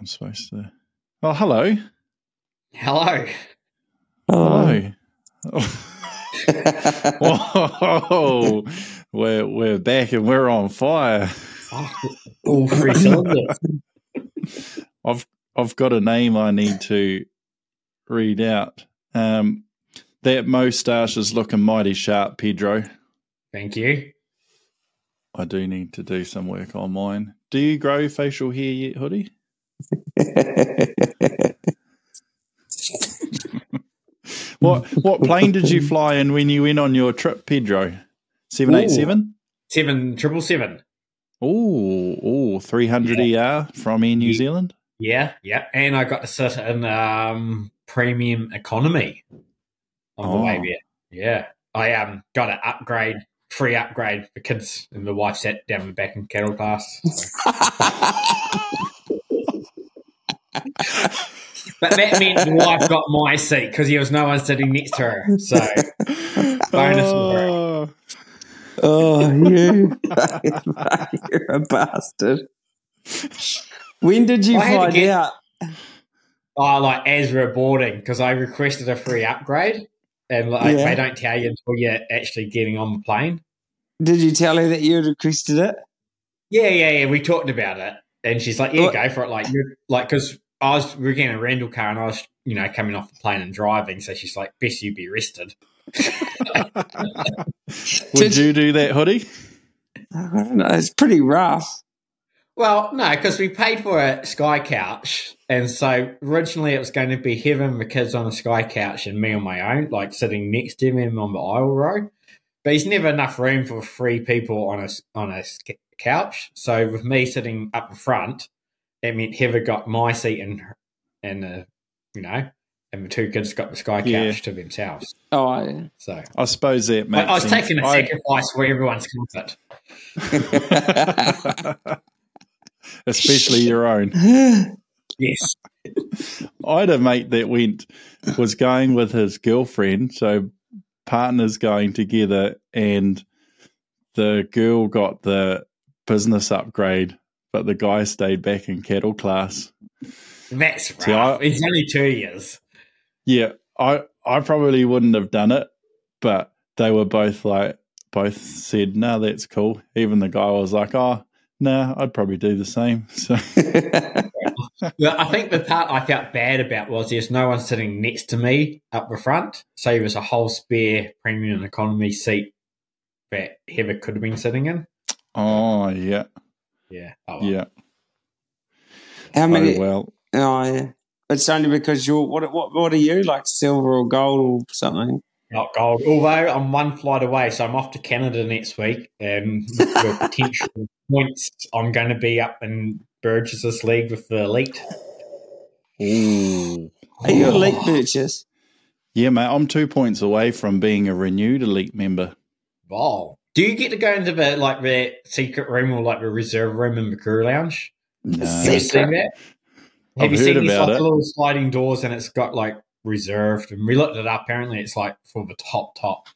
I'm supposed to. Oh, hello. Hello. Hello. Whoa. We're, we're back and we're on fire. All three cylinders. I've I've got a name I need to read out. Um, that moustache is looking mighty sharp, Pedro. Thank you. I do need to do some work on mine. Do you grow facial hair yet, Hoodie? What what plane did you fly in when you went on your trip, Pedro? Seven eight seven. Seven triple seven. Oh, oh, 300 ER from Air New Yeah. Zealand. Yeah, yeah. And I got to sit in um, premium economy on the Oh. way there. Yeah. I um got an upgrade, free upgrade for kids, and the wife sat down in the back in cattle class. so. But that meant the wife got my seat because there was no one sitting next to her. So Bonus for her. Oh, oh, you. You're a bastard. When did you I find get- out? I like as we're boarding because I requested a free upgrade, and like Yeah. they don't tell you until you're actually getting on the plane. Did you tell her that you had requested it? Yeah, yeah, yeah. We talked about it, and she's like, "Yeah, What- go for it." Like, you're like, because I was we were getting a rental car, and I was, you know, coming off the plane and driving. So she's like, "Best you be rested." Would you do that, Hoodie? I don't know. It's pretty rough. Well, no, because we paid for a sky couch, and so originally it was going to be Heather and the kids on a sky couch, and me on my own, like sitting next to him on the aisle row. But there's never enough room for three people on a on a s- couch. So with me sitting up front, it meant Heather got my seat and and uh, you know, and the two kids got the sky couch Yeah. to themselves. Oh, yeah. So I suppose that I, makes I was sense. taking a I- sacrifice for everyone's comfort. Especially your own. Yes. I had a mate that went was going with his girlfriend, so partners going together, and the girl got the business upgrade, but the guy stayed back in cattle class. That's rough. See, I- It's only two years. Yeah, I I probably wouldn't have done it, but they were both like both said, "No, that's cool." Even the guy was like, "Oh, no, I'd probably do the same." So Well, I think the part I felt bad about was there's no one sitting next to me up the front. So there was a whole spare premium economy seat that Heather could have been sitting in. Oh yeah, Yeah. Oh, well. yeah. How oh, many? Oh well. Oh, yeah. It's only because you're what? What? What are you like? Silver or gold or something? Not gold. Although I'm one flight away, so I'm off to Canada next week. And with the potential points, I'm going to be up in Burgess's league with the elite. Ooh. Are you elite Burgess? Yeah, mate. I'm two points away from being a renewed elite member. Wow. Do you get to go into the like the secret room or like the reserve room in the crew lounge? No. Have you seen that? Have I've you heard seen these about like it. little sliding doors and it's got like reserved? And we looked it up. Apparently, it's like for the top top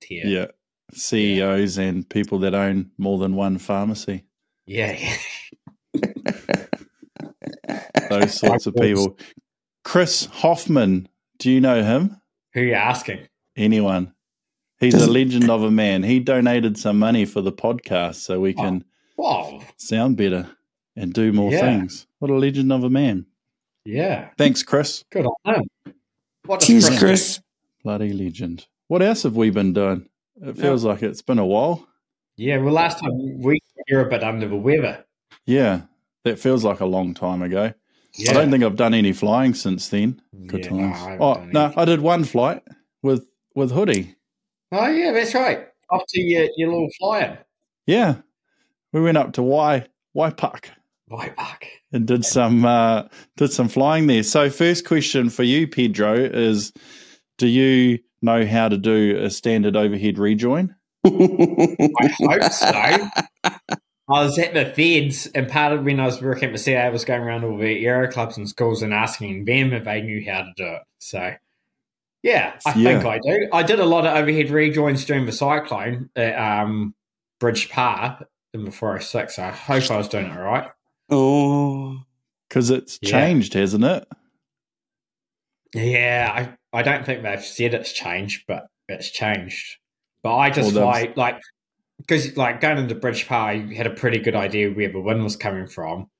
tier. Yeah. CEOs and people that own more than one pharmacy. yeah. yeah. Those sorts of people. Chris Hoffman. Do you know him? Who are you asking? Anyone? He's a legend of a man. He donated some money for the podcast so we oh, can Wow. sound better and do more Yeah. things. What a legend of a man. Yeah. Thanks, Chris. Good on him. What does Cheers, Chris? Chris. Bloody legend. What else have we been doing? It feels like it's been a while. Yeah. Well, last time we you're a bit under the weather. Yeah, that feels like a long time ago. Yeah. I don't think I've done any flying since then. Good Yeah, no, times. I oh no, any. I did one flight with with Hoodie. Oh yeah, that's right. Off to your, your little flying. Yeah, we went up to Y Waipuk back. and did some uh, did some flying there. So first question for you, Pedro, is: Do you know how to do a standard overhead rejoin? I hope so. I was at the feds, and part of when I was working at the CA, I was going around all the aero clubs and schools and asking them if they knew how to do it. So, yeah, I Yeah. think I do. I did a lot of overhead rejoins during the cyclone at um, Bridge Pa in the 406. So I hope I was doing it right. oh, Because it's Yeah. changed, hasn't it? Yeah, I, I don't think they've said it's changed, but it's changed. But I just Well, fly like because like going into Bridge Pa, you had a pretty good idea where the wind was coming from.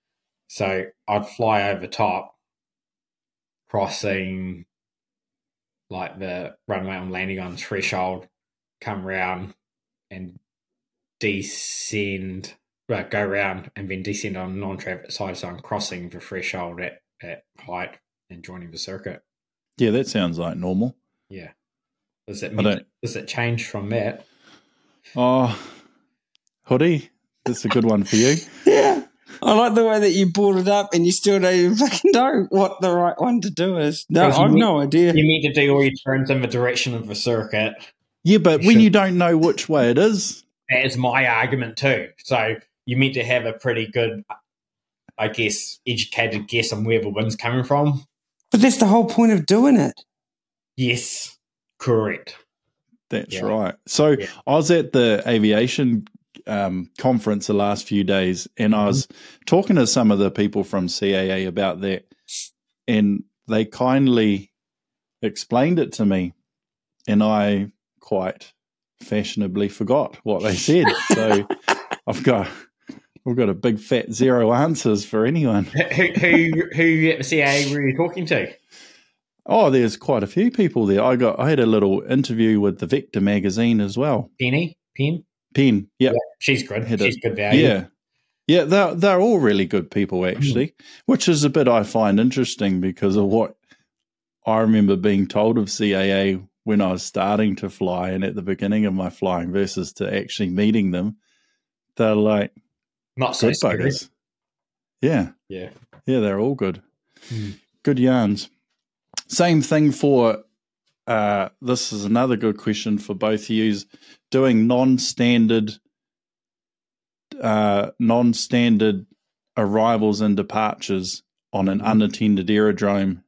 So I'd fly over top, crossing like the runway I'm landing on threshold, come round and descend, well, go round and then descend on non-traffic side. So I'm crossing the threshold at, at height and joining the circuit. Yeah, that sounds like normal. Yeah. Does it don't- does it change from that? Oh, hoodie, that's a good one for you. Yeah. I like the way that you brought it up and you still don't even fucking know what the right one to do is. No, I've need- no idea. You need to do all your turns in the direction of the circuit. Yeah, but You when should- you don't know which way it is, That is my argument too. So you meant to have a pretty good, I guess, educated guess on where the wind's coming from. But that's the whole point of doing it. Yes, correct. that's Yeah. right. So Yeah. I was at the aviation um, conference the last few days, and I was talking to some of the people from CAA about that, and they kindly explained it to me, and I quite fashionably forgot what they said. so I've got I've got a big fat zero answers for anyone. Who who who at the CAA were you talking to? Oh, there's quite a few people there. I got I had a little interview with the Vector magazine as well. Penny, Pen. Pen, yep. She's good. A- She's good value. Yeah. Yeah, they're they're all really good people actually, which is a bit I find interesting because of what I remember being told of CAA when I was starting to fly and at the beginning of my flying versus to actually meeting them. They're like Not so good scary. buggers. Yeah. Yeah. Yeah, they're all good. Hmm. Good yarns. Same thing for uh this is another good question for both of you doing non-standard uh non-standard arrivals and departures on an Mhm. unattended aerodrome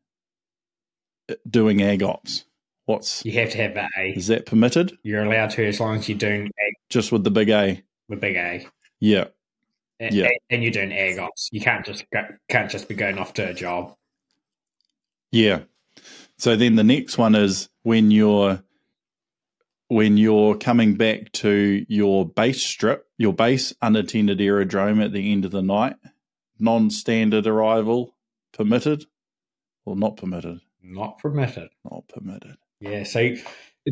uh, doing ag ops. What's You have to have A. is that permitted? You're allowed to as long as you're doing A Just with the big A. with big A. Yeah. And, Yeah. and you're doing ag ops. You can't just can't just be going off to a job. Yeah. So then the next one is when you're when you're coming back to your base strip, your base unattended aerodrome at the end of the night, non-standard arrival permitted or not permitted? Not permitted. Not permitted. Yeah. So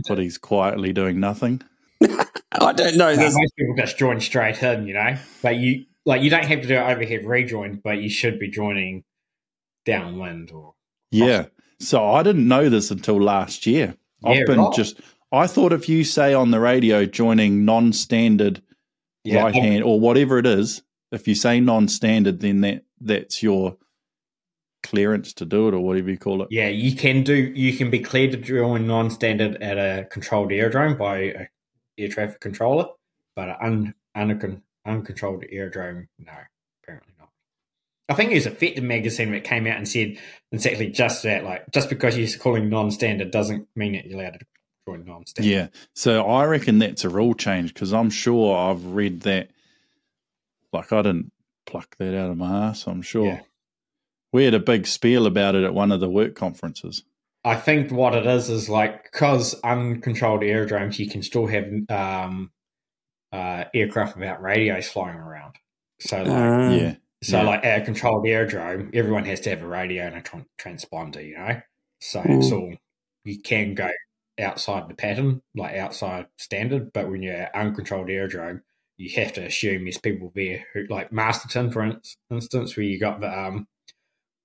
But he's quietly doing nothing. I don't know. No, There's, most people just join straight in, you know. But you like you don't have to do an overhead rejoin, but you should be joining downwind or Yeah. So I didn't know this until last year. Yeah, I've been right. just I thought if you say on the radio joining non-standard yeah. right hand or whatever it is, if you say non-standard, then that that's your clearance to do it or whatever you call it. Yeah, you can do. You can be cleared to join non-standard at a controlled aerodrome by a air traffic controller, but an un, un, uncontrolled aerodrome, no, apparently not. I think it was a Vector magazine that came out and said exactly just that. Like, just because you're calling non-standard doesn't mean that you're allowed to join non-standard. Yeah. So I reckon that's a rule change because I'm sure I've read that. Like I didn't pluck that out of my ass. I'm sure Yeah. we had a big spiel about it at one of the work conferences. I think what it is is like because uncontrolled aerodromes, you can still have um, uh, aircraft without radios flying around. So, like, uh, yeah. So, Yeah. like at a controlled aerodrome, everyone has to have a radio and a tran- transponder, you know? So it's Mm. all, you can go outside the pattern, like outside standard, but when you're at uncontrolled aerodrome, you have to assume there's people there who, like Masterton, for in- instance, where you got the um,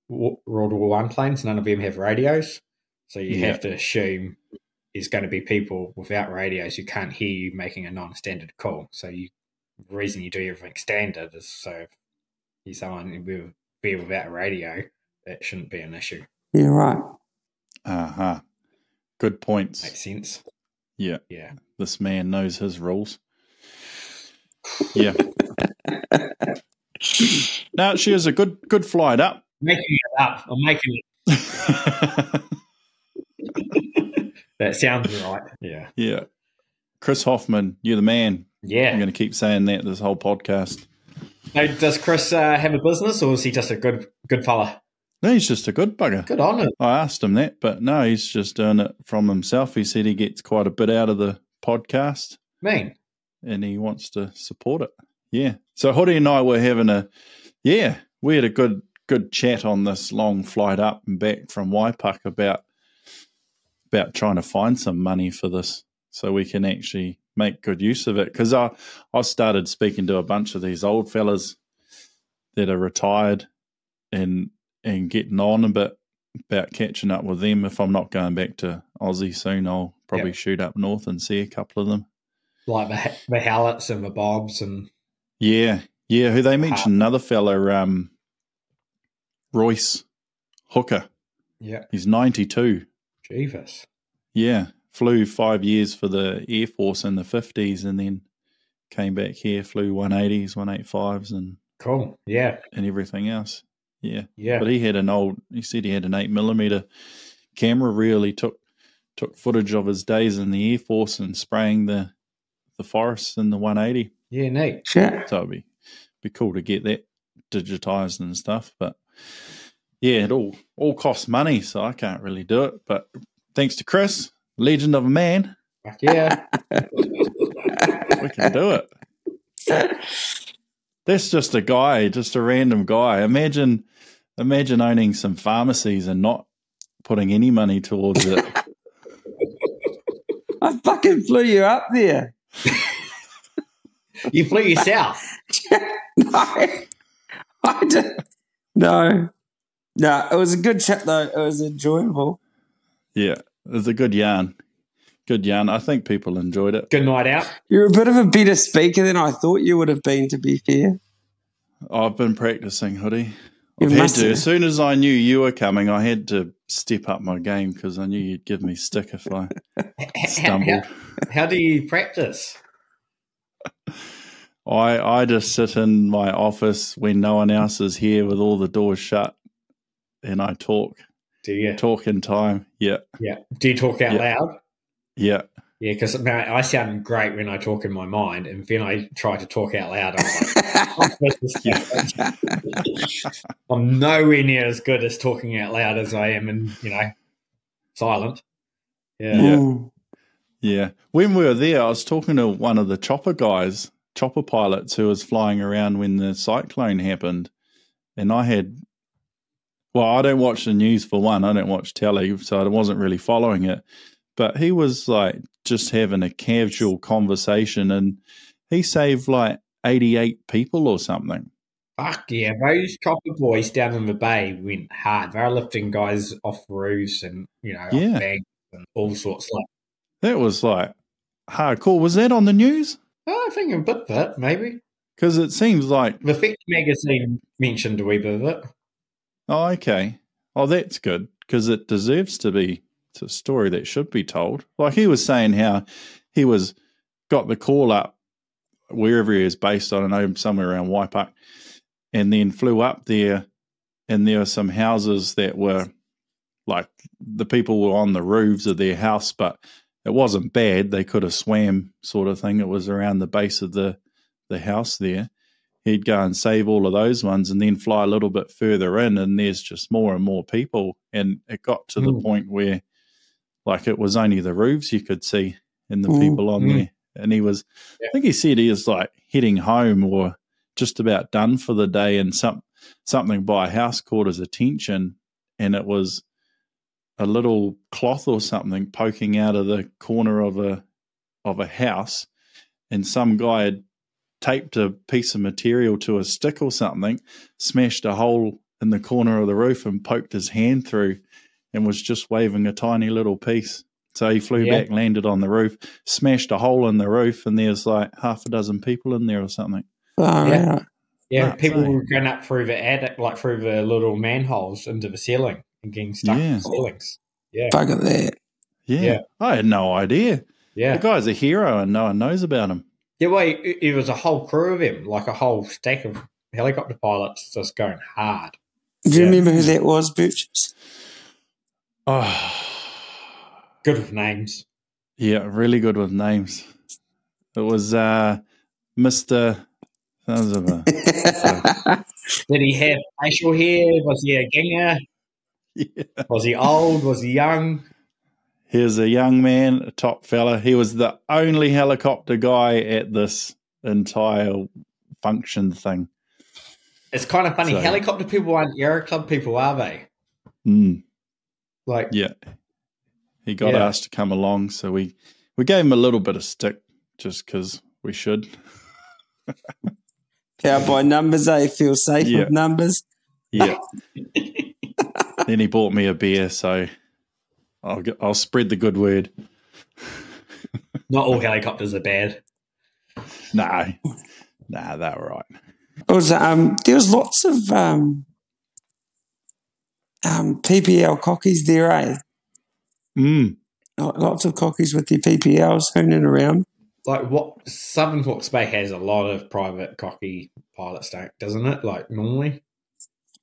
World War One planes, none of them have radios. So you Yeah. have to assume there's going to be people without radios who can't hear you making a non-standard call. So you, the reason you do everything standard is so if you're someone will be without a radio, that shouldn't be an issue. yeah, right. Uh huh. Good points. Makes sense. Yeah. Yeah. This man knows his rules. Yeah. now she is a good good flight up. Making it up. I'm making it. That sounds right. Yeah. yeah. Chris Hoffman, you're the man. Yeah. I'm going to keep saying that this whole podcast. Now, does Chris uh, have a business, or is he just a good good fella? No, he's just a good bugger. Good on him. I asked him that, but no, he's just doing it from himself. He said he gets quite a bit out of the podcast Mean. and he wants to support it. Yeah. So Hoodie and I were having a yeah, we had a good good chat on this long flight up and back from Waipuk about about trying to find some money for this so we can actually make good use of it. Because I I started speaking to a bunch of these old fellas that are retired and and getting on a bit about catching up with them. If I'm not going back to Aussie soon, I'll probably Yep. shoot up north and see a couple of them. Like the, the Halletts and the Bobs and Yeah, yeah. Who they mentioned another fellow, um, Royce Hooker. yeah, He's ninety two. Jeeves. Yeah, flew five years for the Air Force in the fifties, and then came back here, flew one eighties, one eight fives, and Cool. Yeah, and everything else. Yeah, yeah. but he had an old. He said he had an eight millimeter camera reel. He took took footage of his days in the Air Force and spraying the the forests in the one eighty. yeah, neat. Shit. So it'd be be cool to get that digitized and stuff. But yeah, it all all costs money, so I can't really do it. But thanks to Chris, legend of a man, Fuck yeah. we can do it. That's just a guy, just a random guy. Imagine imagine owning some pharmacies and not putting any money towards it. I fucking flew you up there. you flew yourself. no, I did. No, no. It was a good chat though. It was enjoyable. yeah, it was a good yarn. Good yarn. I think people enjoyed it. Good night out. You're a bit of a better speaker than I thought you would have been. To be fair, I've been practicing, hoodie. You I've had to. As soon as I knew you were coming, I had to step up my game because I knew you'd give me stick if I stumbled. how, how do you practice? I I just sit in my office when no one else is here with all the doors shut, and I talk Do you? talk in time. Yeah, Yeah. Do you talk out Yeah. loud? yeah, Yeah, because I sound great when I talk in my mind, and then I try to talk out loud. I'm like, "This is stupid." I'm nowhere near as good as talking out loud as I am and you know, silent. Yeah. Yeah. Yeah. When we were there, I was talking to one of the chopper guys, chopper pilots, who was flying around when the cyclone happened, and I had. Well, I don't watch the news for one. I don't watch telly, so I wasn't really following it. But he was like just having a casual conversation, and he saved like eighty-eight people or something. Fuck yeah, those chopper boys down in the bay went hard. They're lifting guys off roofs and, you know, Yeah. banks and all sorts. Like, That was like hardcore. Was that on the news? oh, I think a bit of it, maybe. Because it seems like The Fix magazine mentioned a wee bit of it. oh, okay. Oh, that's good because it deserves to be. It's a story that should be told. Like he was saying how he was got the call up wherever he is based. I don't know somewhere around Waipuk, and then flew up there, and there were some houses that were like the people were on the roofs of their house, but it wasn't bad. They could have swam, sort of thing. It was around the base of the the house there. He'd go and save all of those ones, and then fly a little bit further in, and there's just more and more people. And it got to the Mm. point where, like, it was only the roofs you could see and the people on Mm. there. And he was, Yeah. I think he said he was like heading home or just about done for the day, and some something by a house caught his attention, and it was a little cloth or something poking out of the corner of a of a house, and some guy had taped a piece of material to a stick or something, smashed a hole in the corner of the roof, and poked his hand through, and was just waving a tiny little piece. So he flew Yeah. back, landed on the roof, smashed a hole in the roof, and there's like half a dozen people in there or something. Far Yeah. out. Yeah, Right, people were going up through the attic, like through the little manholes into the ceiling and getting stuck in Yeah. the ceilings. Yeah, Bugger that. Yeah, Yeah. I had no idea. yeah. The guy's a hero, and no one knows about him. Yeah, well, it, it was a whole crew of him, like a whole stack of helicopter pilots just going hard. Do you Yeah. remember who that was, Butchers? Oh, Good with names. yeah, really good with names. It was uh, Mister Sounds of a Did he have facial hair? Was he a ginger? yeah. Was he old? Was he young? He was a young man, a top fella. He was the only helicopter guy at this entire function thing. It's kind of funny. So- Helicopter people aren't Aero Club people, are they? Mm, Like, yeah. He got Yeah. asked to come along, so we we gave him a little bit of stick just because we should. Powered by numbers, eh? Feel safe Yeah. with numbers. Yeah. then he bought me a beer, so I'll get, I'll spread the good word. not all helicopters are bad. No, nah, that right. It was um there was lots of um um PPL cockies there, eh? Mm, Lots of cockies with their PPLs hooning around. Like, what Southern Hawke's Bay has a lot of private cocky pilot don't, doesn't it? Like, normally.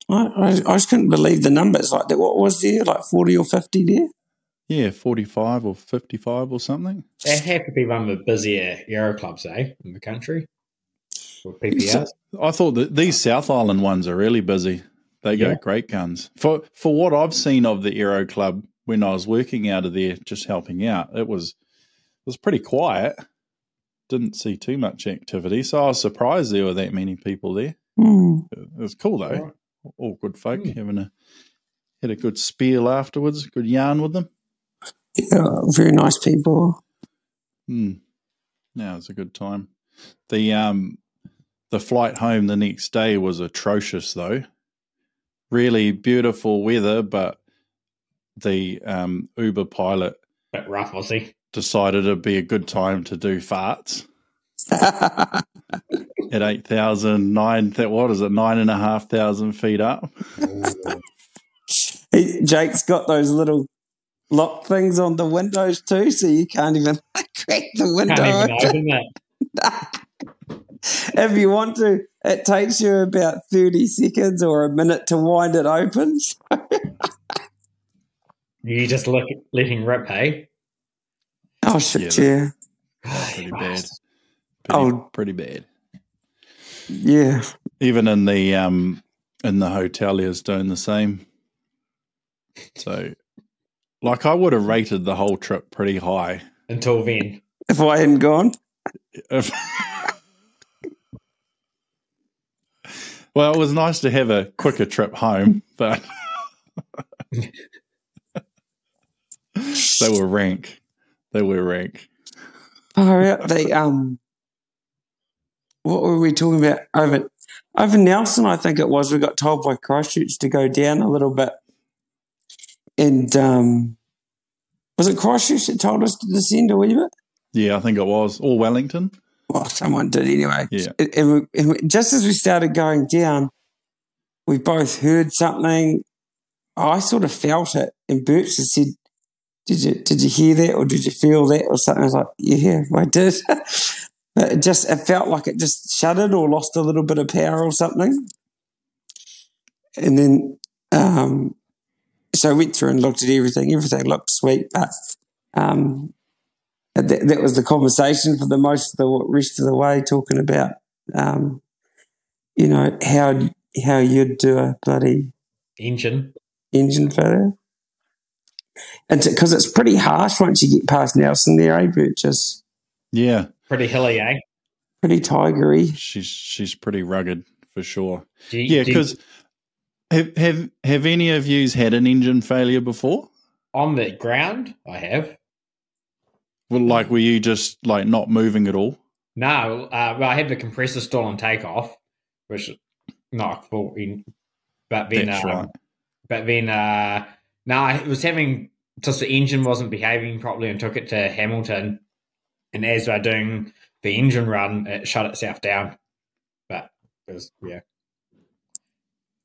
I, I, I just couldn't believe the numbers. Like, what was there? Like 40 or 50 there? yeah, forty-five or fifty-five or something. They have to be one of the busier Aero clubs, eh, in the country. With PPLs. I thought that these South Island ones are really busy. They Yeah. go great guns. For for what I've seen of the Aero Club when I was working out of there, just helping out, it was it was pretty quiet. Didn't see too much activity, so I was surprised there were that many people there. Hmm. It was cool though. Right. All good folk Hmm. having a had a good spiel afterwards, good yarn with them. Yeah, very nice people. Hmm. Yeah, it was a good time. The um the flight home the next day was atrocious though. Really beautiful weather, but the um Uber pilot Bit rough, was he? decided it'd be a good time to do farts at eight thousand nine that what is it, nine and a half thousand feet up. Jake's got those little lock things on the windows too, so you can't even crack the window Can't even open. open if you want to. It takes you about 30 seconds or a minute to wind it open. You just look letting rip, hey? Oh, shit, Yeah, yeah. Pretty bad. Pretty, Oh. pretty bad. Yeah. even in the um in the hotel hoteliers doing the same. So, like, I would have rated the whole trip pretty high. Until then. If I hadn't gone. If- well, it was nice to have a quicker trip home, but they were rank. They were rank. Oh, yeah, they, um, what were we talking about? Over, over Nelson, I think it was. We got told by Christchurch to go down a little bit. And, um, was it Christchurch that told us to descend a wee bit? Yeah, I think it was. Or Wellington. Well, someone did anyway. Yeah. And, and we, and we- just as we started going down, we both heard something. I sort of felt it, and Birch just said, "Did you did you hear that, or did you feel that, or something?" I was like, "Yeah, I did." but it just it felt like it just shuddered or lost a little bit of power or something. And then, um, so I went through and looked at everything. Everything looked sweet, but um, that, that was the conversation for the most of the rest of the way, talking about, um, you know, how how you'd do a bloody Engine. engine failure. And because it's pretty harsh once you get past Nelson there, eh, but just Yeah, Pretty hilly, eh? pretty tigery. she's she's pretty rugged for sure. You- Yeah, because have have have any of yous had an engine failure before? on the ground, I have. Well, like, were you just like not moving at all? No, uh, well, I had the compressor stall on takeoff, which is not a fault in, but then, That's um, right. but then, uh, no, I was having just the engine wasn't behaving properly and took it to Hamilton, and as we're doing the engine run, it shut itself down. But it was yeah,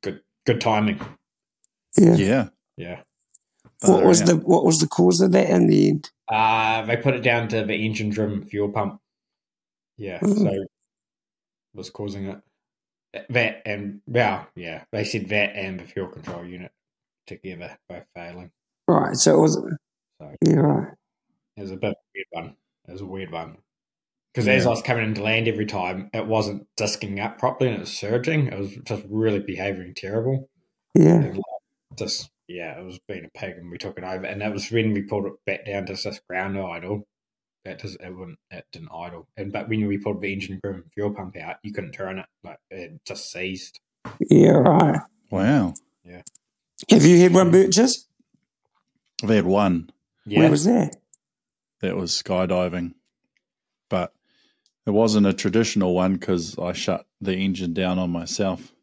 good good timing. Yeah. Yeah. Yeah, What was Further the what was the cause of that in the end? Uh, they put it down to the engine driven fuel pump. Yeah, Mm. so was causing it. That and well, yeah, they said that and the fuel control unit together both failing. Right. So it was So yeah, right. it was a bit of a weird one. It was a weird one. Because as I was coming into land every time, it wasn't disking up properly and it was surging. It was just really behaving terrible. Yeah. And, like, just yeah, it was being a pig, and we took it over. And that was when we pulled it back down to just ground idle. That just it wouldn't it didn't idle. And but when we pulled the engine driven fuel pump out, you couldn't turn it. Like it just seized. Yeah, right. Wow. Yeah. Have you had one Burgess? I've had one Yeah, Where was that? that was skydiving, but it wasn't a traditional one because I shut the engine down on myself.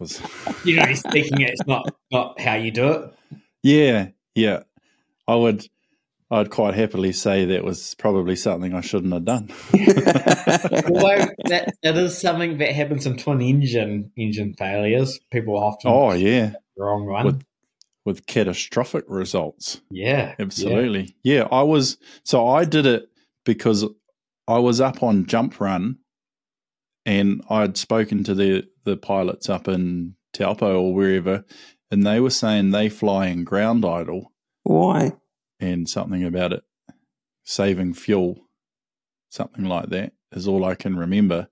Was you know, he's speaking it's not not how you do it. yeah, yeah. I would, I'd quite happily say that was probably something I shouldn't have done. Although that that is something that happens in twin engine engine failures. People often Oh yeah, wrong one. With- with catastrophic results. yeah, Absolutely. Yeah. I was so I did it because I was up on jump run and I'd spoken to the the pilots up in Taupo or wherever and they were saying they fly in ground idle Why? and something about it saving fuel something like that is all I can remember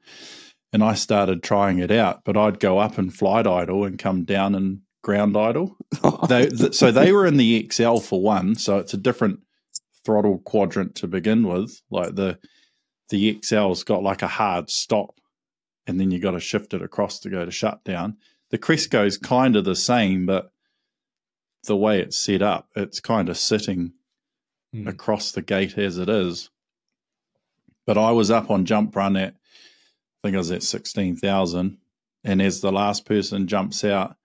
and I started trying it out but I'd go up in flight idle and come down in ground idle they, th- so they were in the XL for one, so it's a different throttle quadrant to begin with. Like the the XL's got like a hard stop, and then you got to shift it across to go to shutdown. The Cresco's kind of the same, but the way it's set up, it's kind of sitting Hmm. across the gate as it is. But I was up on jump run at, I think I was at 16,000. And as the last person jumps out,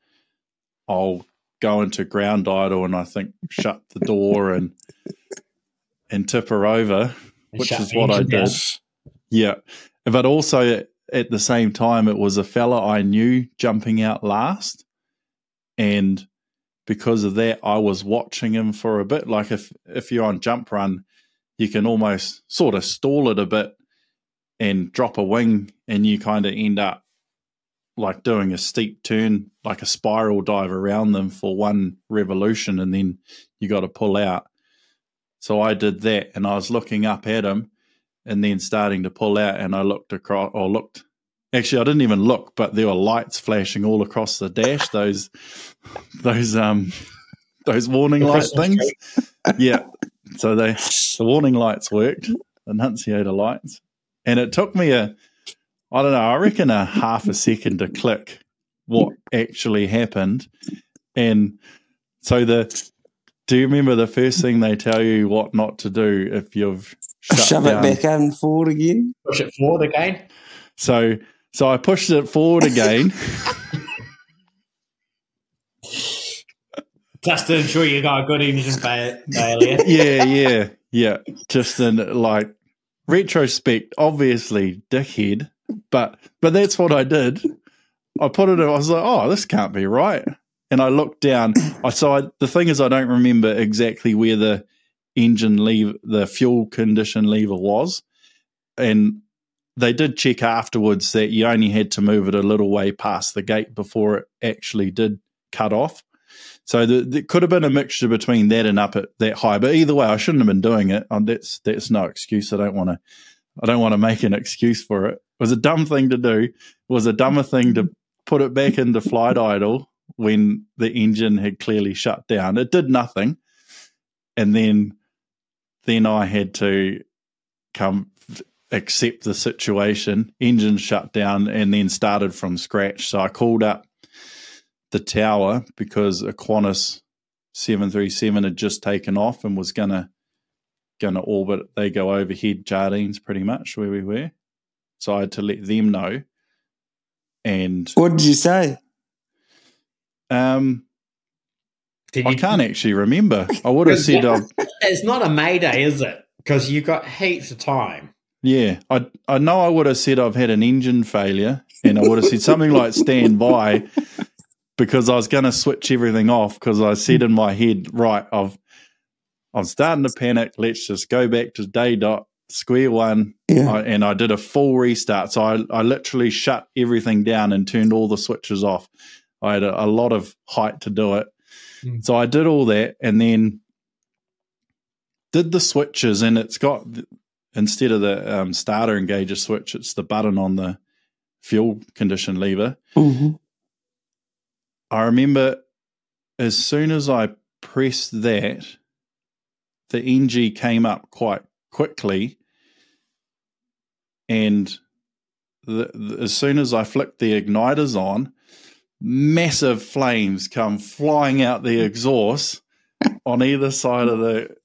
I'll go into ground idle and I think shut the door and and tip her over, which shut is what I engine down. did. Yeah. But also at the same time, it was a fella I knew jumping out last. And because of that, I was watching him for a bit. Like if, if you're on jump run, you can almost sort of stall it a bit and drop a wing, and you kind of end up like doing a steep turn, like a spiral dive around them for one revolution, and then you got to pull out. So I did that, and I was looking up at him, and then starting to pull out, and I looked across, or looked. Actually, I didn't even look, but there were lights flashing all across the dash. Those, those, um, those warning light things. Yeah. So they, the warning lights worked, annunciator lights, and it took me a, I don't know, I reckon a half a second to click what actually happened, and so the. Do you remember the first thing they tell you what not to do if you've shut Shove down? it back in forward again. Push it forward again. So so I pushed it forward again. Just to ensure you got a good engine fa- failure. yeah, yeah, yeah. Just in like retrospect, obviously dickhead, but but that's what I did. I put it. I was like, oh, this can't be right. And I looked down. I saw the thing is, I don't remember exactly where the engine lever, the fuel condition lever was, and they did check afterwards that you only had to move it a little way past the gate before it actually did cut off. So the, there could have been a mixture between that and up at that high. But either way, I shouldn't have been doing it. Um, that's that's no excuse. I don't want to. I don't want to make an excuse for it. It was a dumb thing to do. It was a dumber thing to put it back into flight idle when the engine had clearly shut down. It did nothing, and then then I had to come accept the situation. Engine shut down, and then started from scratch. So I called up the tower because a Qantas 737 had just taken off and was gonna gonna orbit. They go overhead Jardines pretty much where we were. So I had to let them know. And What did you say? Um, Did I you, can't actually remember. I would have said, uh, It's not a mayday, is it? Because you got heaps of time. yeah, I I know I would have said I've had an engine failure, and I would have said something like stand by, because I was going to switch everything off because I said in my head, right, I've I'm starting to panic. Let's just go back to day dot square one, Yeah. I, and I did a full restart. So I I literally shut everything down and turned all the switches off. I had a, a lot of height to do it, Mm. so I did all that, and then did the switches, and it's got instead of the um, starter engager switch, it's the button on the fuel condition lever. hmm I remember as soon as I pressed that, the NG came up quite quickly, and the, the, as soon as I flicked the igniters on, massive flames come flying out the exhaust on either side of the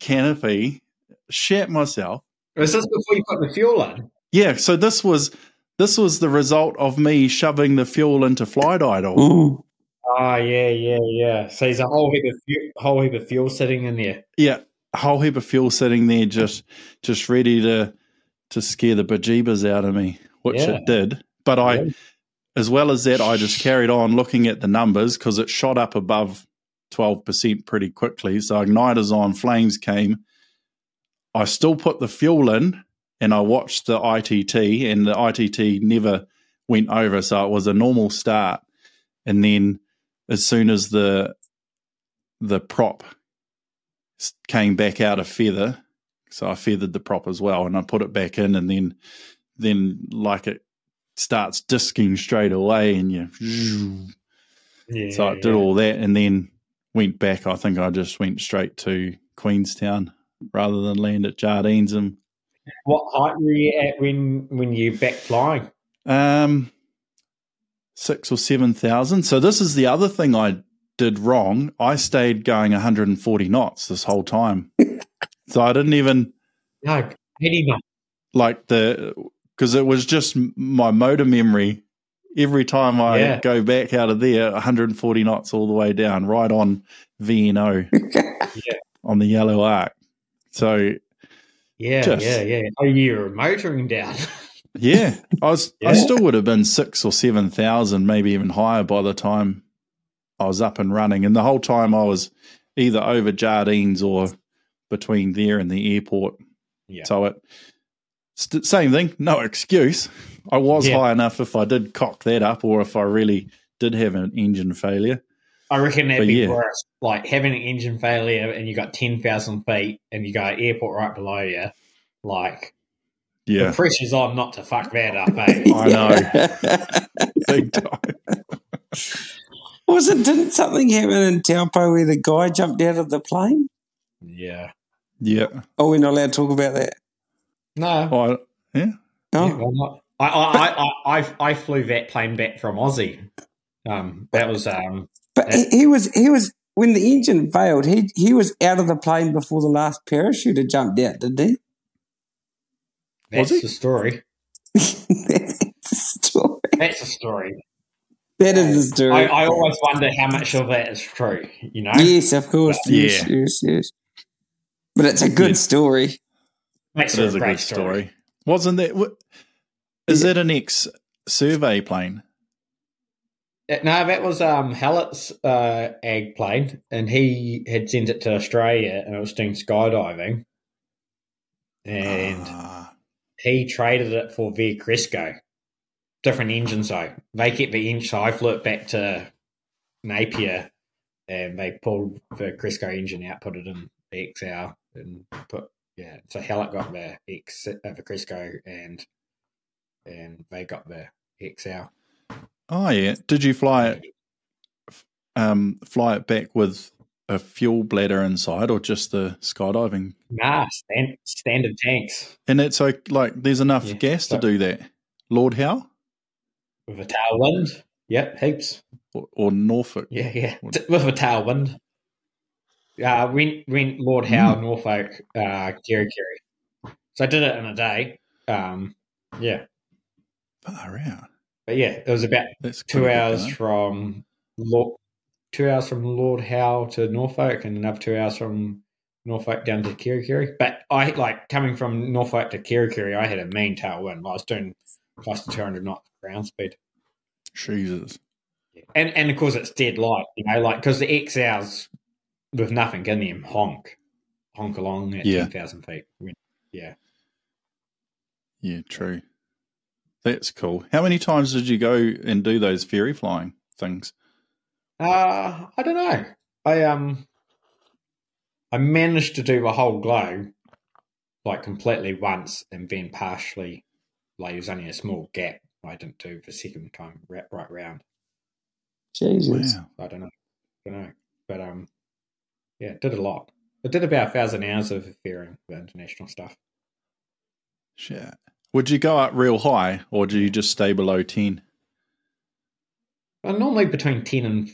canopy. Shat myself. Was this before you put the fuel in? Yeah, so this was this was the result of me shoving the fuel into flight idle. Mm. Oh yeah, yeah, yeah. So there's a whole heap of fuel, whole heap of fuel sitting in there. Yeah, a whole heap of fuel sitting there, just just ready to to scare the bejeebers out of me, which Yeah. it did. But I, Yeah. As well as that, I just carried on looking at the numbers because it shot up above twelve percent pretty quickly. So igniters on, flames came. I still put the fuel in, and I watched the ITT, and the ITT never went over, so it was a normal start. And then, as soon as the the prop came back out of feather. So I feathered the prop as well, and I put it back in, and then then like it starts disking straight away, and you. Yeah. So I did yeah. all that, and then went back. I think I just went straight to Queenstown rather than land at Jardines, and What height were you at when when you back flying? um, six or seven thousand. So this is the other thing I did wrong. I stayed going 140 knots this whole time, so I didn't even. No, eighty knots. like the because it was just my motor memory. Every time I Yeah. go back out of there, 140 knots all the way down, right on VNO on the yellow arc. So Yeah, Just- yeah, yeah. Oh, you were motoring down. yeah, I was I still would have been six or seven thousand, maybe even higher by the time I was up and running. And the whole time I was either over Jardines or between there and the airport. Yeah. So it st- same thing, no excuse. I was Yeah. high enough if I did cock that up, or if I really did have an engine failure. I reckon that'd But be yeah. worse. Like having an engine failure and you got ten thousand feet and you got an airport right below you. Like Yeah, the pressure's on not to fuck that up, eh? I know, big time. Was it? Didn't something happen in Taupo where the guy jumped out of the plane? yeah. Yeah, Oh, we're not allowed to talk about that. No. oh, yeah. Oh, Yeah, why? I, I, I, I, I, I flew that plane back from Aussie. Um, that was um, but he, he was he was when the engine failed. He he was out of the plane before the last parachuter jumped out, didn't he? that's he? the story. That's the story. That's the story. That is the story. I, I always wonder how much of that is true. You know, yes, of course. Yes, Yeah. yes, yes. But it's a good Yeah. story. Makes It it is a a great good story. Wasn't that? wa- Is that an ex survey plane? Uh, No, that was um Hallett's uh, ag plane, and he had sent it to Australia, and it was doing skydiving, and Ah, he traded it for Via Cresco. Different engines though. They kept the engine, so I flew it back to Napier, and they pulled the Cresco engine out, put it in the XL, and put yeah. So Hallett got the X, uh, the Cresco, and and they got the XL. oh yeah. Did you fly it? Um, fly it back with a fuel bladder inside, or just the skydiving? Nah, stand, standard tanks. And it's like, like there's enough Yeah, gas to do that. Lord Howe With a tailwind. Yep, heaps. or, or Norfolk? Yeah, yeah. With a tailwind. Uh, went, went Lord Howe, Norfolk, uh, Kerikeri. So I did it in a day. Um, yeah. Far out. But yeah, it was about That's two hours going. from Lord, two hours from Lord Howe to Norfolk and another two hours from Norfolk down to Kerikeri. But I like coming from Norfolk to Kerikeri, I had a mean tailwind. I was doing close to 200 knots ground speed. Jesus. And and of course it's dead light, you know, like because the XLs with nothing in them honk, honk along at Yeah. ten thousand feet. Yeah, Yeah, true. That's cool. How many times did you go and do those ferry flying things? uh, I don't know. I um, I managed to do the whole globe, like completely once and then partially. Like it was only a small gap. I didn't do the second time right, right round. Jesus. Wow. I don't know. I don't know. But um, yeah, it did a lot. It did about a thousand hours of ferrying for international stuff. Shit. Would you go up real high or do you just stay below 10? Uh, normally between ten and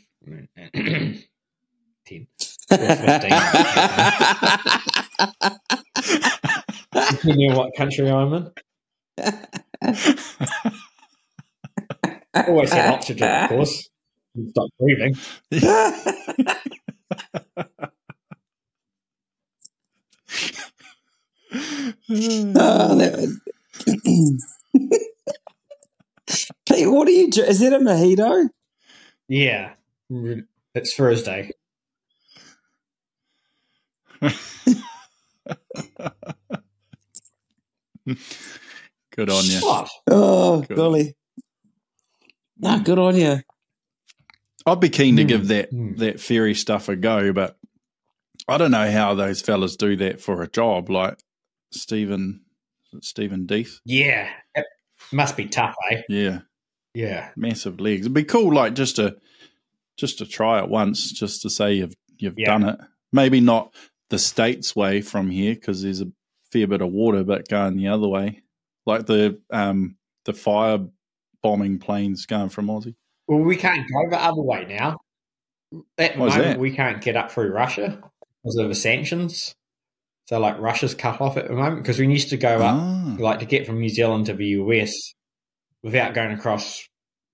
ten. Or 15. Depending on what country I'm in. Always had oxygen, of course. You Stop breathing. Oh, that would- Pete, what are you? dr- Is that a mojito? Yeah, it's Thursday. Good on you. What? Oh, Good. golly. No, good on you. I'd be keen to Mm, give that mm. that ferry stuff a go, but I don't know how those fellas do that for a job. Like Stephen Stephen Deeth. Yeah, it must be tough, eh? Yeah. Yeah, Massive legs. It'd be cool like just to just to try it once, just to say you've you've Yeah. done it. Maybe not the states way from here because there's a fair bit of water, but going the other way, like the um the fire bombing planes going from Aussie. Well, we can't go the other way now. At the moment, that? we can't get up through Russia because of the sanctions. So, like, Russia's cut off at the moment because we used to go up, Ah, like, to get from New Zealand to the US without going across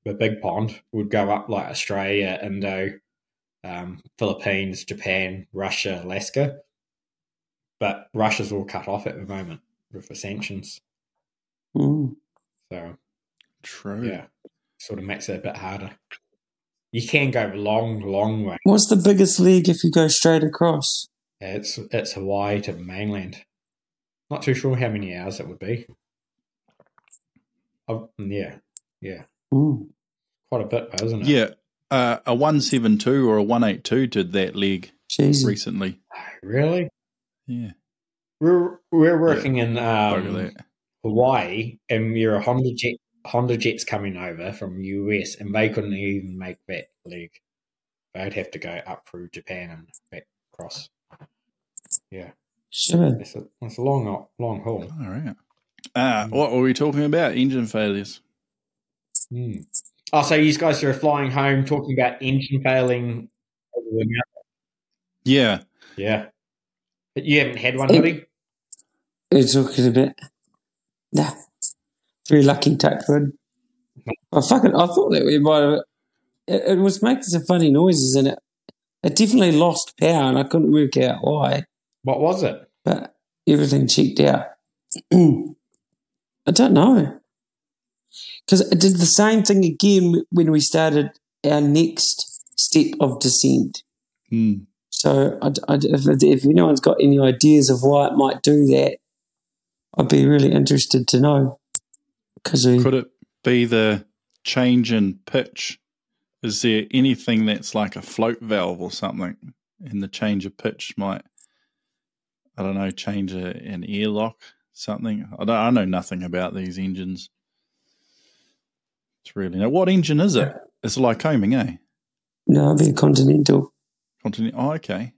the big pond. Would go up like Australia, Indo, um, Philippines, Japan, Russia, Alaska. But Russia's all cut off at the moment with the sanctions. Mm. So, true. yeah, sort of makes it a bit harder. You can go the long, long way. What's the biggest league if you go straight across? It's it's Hawaii to the mainland. Not too sure how many hours it would be. Oh, yeah, yeah, Mm. quite a bit, though, isn't it? Yeah, uh, a one seven two or a one eight two did that leg Jesus. recently. Really? Yeah, We're we're working in um. Hawaii, and you're a Honda jet. Honda jets coming over from US, and they couldn't even make that leg. They'd have to go up through Japan and back across. Yeah, Sure. it's a it's a long long haul. All right. Uh, what were we talking about? Engine failures. Hmm. Oh, so you guys are flying home talking about engine failing over the mountain. Yeah, Yeah. But you haven't had one, hoodie? We're talking about. Nah. Very lucky touchwood. I fucking I thought that we might have it, it was making some funny noises and it it definitely lost power and I couldn't work out why. What was it? But everything checked out. I don't know. Because it did the same thing again when we started our next step of descent. Hmm. So I, I- if, if anyone's got any ideas of why it might do that, I'd be really interested to know. Because we, Could it be the change in pitch? Is there anything that's like a float valve or something? And the change of pitch might, I don't know, change a, an airlock, something. I don't. I know nothing about these engines. It's really no. What engine is it? It's a Lycoming, eh? no, I'd be a continental. Continue. Oh, okay.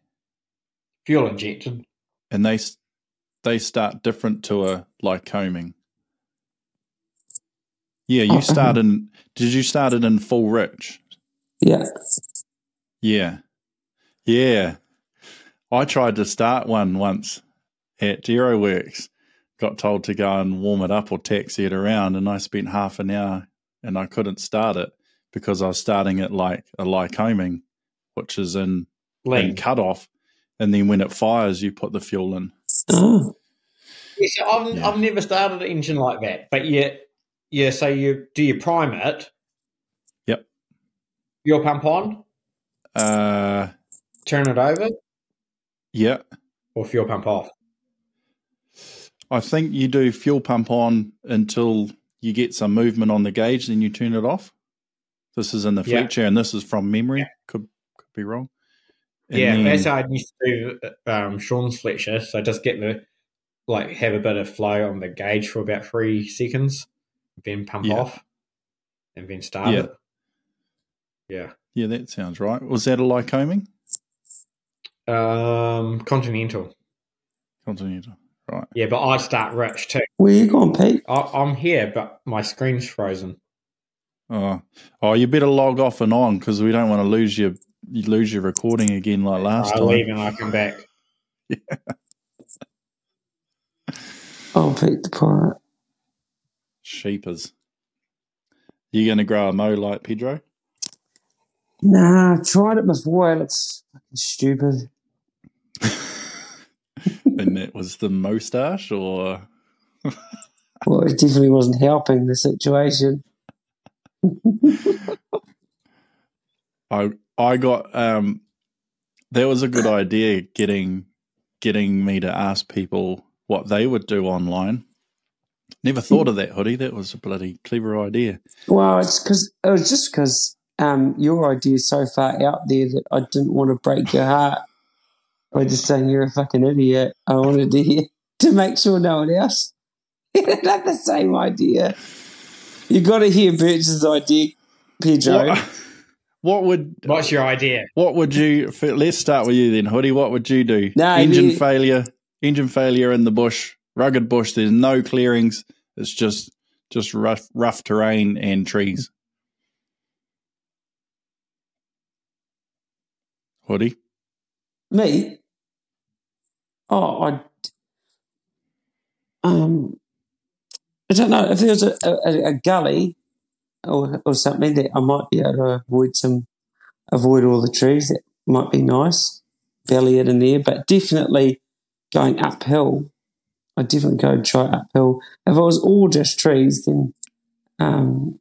Fuel injected. And they they start different to a Lycoming. Yeah, Oh, you started. in Did you start it in full rich? Yeah. Yeah. Yeah. I tried to start one once at GeroWorks. Got told to go and warm it up or taxi it around, and I spent half an hour and I couldn't start it because I was starting it like a Lycoming, which is in, in Lean. cutoff. And then when it fires, you put the fuel in. Oh, Yeah, so I've, Yeah. I've never started an engine like that. But yeah, yeah, so you do you prime it? Yep. Fuel pump on, Uh, turn it over, yeah. or fuel pump off? I think you do fuel pump on until you get some movement on the gauge, then you turn it off. This is in the Yeah. Fletcher, and this is from memory. Could could be wrong. And yeah, then- that's how I used to do um, Sean's Fletcher. So just get the like have a bit of flow on the gauge for about three seconds, then pump Yeah. off, and then start Yeah. it. Yeah. Yeah, that sounds right. Was that a Lycoming? Um, Continental. Continental. Right. Yeah, but I start rich too. Where you going, Pete? I, I'm here, but my screen's frozen. Oh, oh, you better log off and on because we don't want to lose your you lose your recording again like last I time. leave and I come back. yeah. Oh, Pete the pirate. Sheepers. You going to grow a mo like Pedro? Nah, I tried it before. It looks fucking stupid. That was the moustache, or Well, it definitely wasn't helping the situation. I I got um there was a good idea getting getting me to ask people what they would do online. Never thought of that hoodie. That was a bloody clever idea. Well, it's because it was just because um, your idea is so far out there that I didn't want to break your heart by just saying you're a fucking idiot. I wanted to hear to make sure no one else had the same idea. You got to hear Birch's idea, Pedro. What, what would What's your idea? what would you? f- Let's start with you then, hoodie. What would you do? No, engine you- failure. Engine failure in the bush. Rugged bush. There's no clearings. It's just just rough rough terrain and trees. Hoodie. Me? I. Um, I don't know if there was a, a, a gully or, or something that I might be able to avoid some, avoid all the trees. That might be nice. Valley it in there, but definitely going uphill. I definitely go try uphill. If it was all just trees, then um,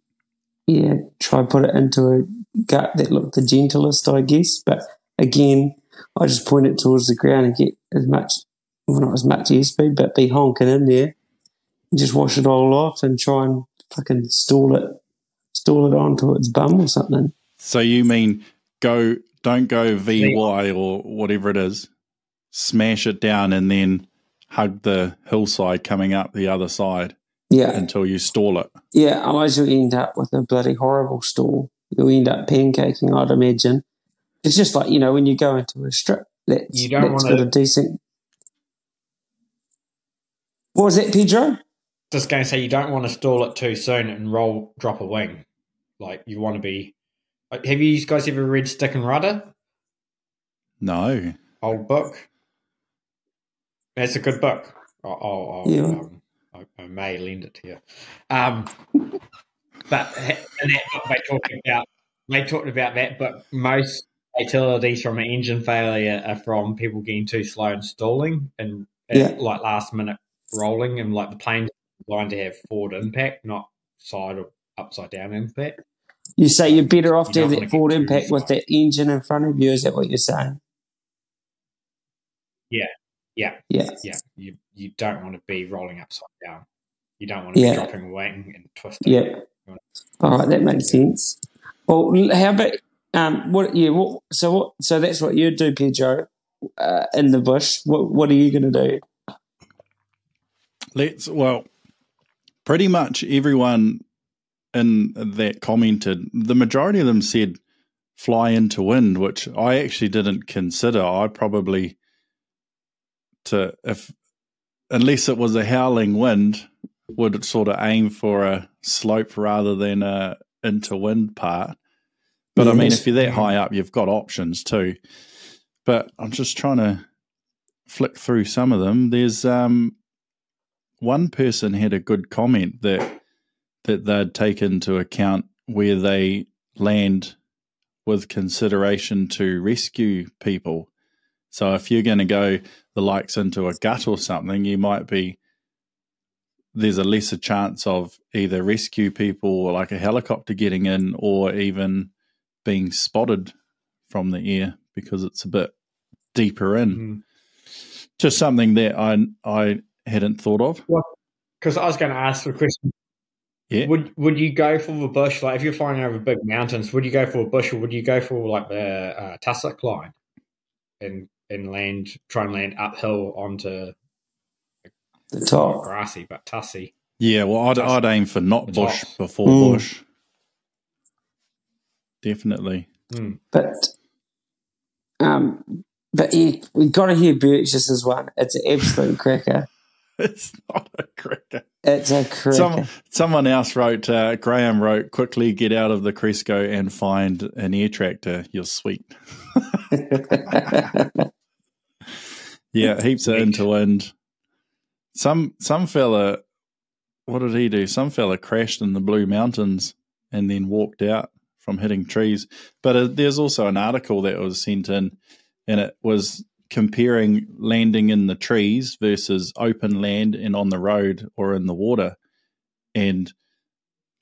yeah, try put it into a gut that looked the gentlest, I guess. But again, I just point it towards the ground and get as much, well, not as much air speed, but be honking in there. And just wash it all off and try and fucking stall it, stall it onto its bum or something. So you mean go? Don't go VY or whatever it is. Smash it down and then hug the hillside coming up the other side Yeah, until you stall it. yeah. Otherwise, you'll end up with a bloody horrible stall. You'll end up pancaking, I'd imagine. It's just like you know when you go into a strip that's, You don't that's wanna- got a decent. What was that, Pedro? Just going to say you don't want to stall it too soon and roll, drop a wing. Like you want to be. Have you guys ever read Stick and Rudder? No. Old book. It's a good book. I'll, I'll, I'll, Yeah. um, I, I may lend it to you. Um, but in that book, they talk about they talked about that. But most fatalities from an engine failure are from people getting too slow and stalling, and, and Yeah. like last minute rolling, and like the plane's designed to have forward impact, not side or upside down impact. You say you're better off You to have that forward impact with that engine in front of you. Is that what you're saying? Yeah, Yeah. yeah. yeah. You you don't want to be rolling upside down. You don't want to Yeah. be dropping wing and twisting. Yep. All right, that makes sense. Well, how about um, what? Yeah, what? So what? So that's what you do, Pedro, uh, in the bush. What What are you going to do? Let's well, pretty much everyone in that commented. The majority of them said fly into wind, which I actually didn't consider. I probably to if unless it was a howling wind, would sort of aim for a slope rather than a into wind part. But I mean, if you're that high up, you've got options too. But I'm just trying to flick through some of them. There's um, one person had a good comment that that they'd take into account where they land with consideration to rescue people. So if you're going to go the likes into a gut or something, you might be there's a lesser chance of either rescue people or like a helicopter getting in or even being spotted from the air because it's a bit deeper in. Mhm. Just something that I I hadn't thought of. Because I was going to ask the question: Yeah. Would would you go for the bush? Like, if you're flying over big mountains, would you go for a bush, or would you go for like the uh, tussock line, and and land try and land uphill onto The top. grassy but tussy. Yeah, well, I'd, I'd aim for not bush before Mm. bush. Definitely. Mm. But um, but yeah, we got to hear Birch's is one. It's an absolute cracker. It's not a cracker. It's a cracker. Some, someone else wrote, uh, Graham wrote, quickly get out of the Cresco and find an air tractor. You're sweet. Yeah, heaps of Sweet. interwind. Some some fella, what did he do? Some fella crashed in the Blue Mountains and then walked out from hitting trees. But uh, there's also an article that was sent in, and it was comparing landing in the trees versus open land and on the road or in the water, and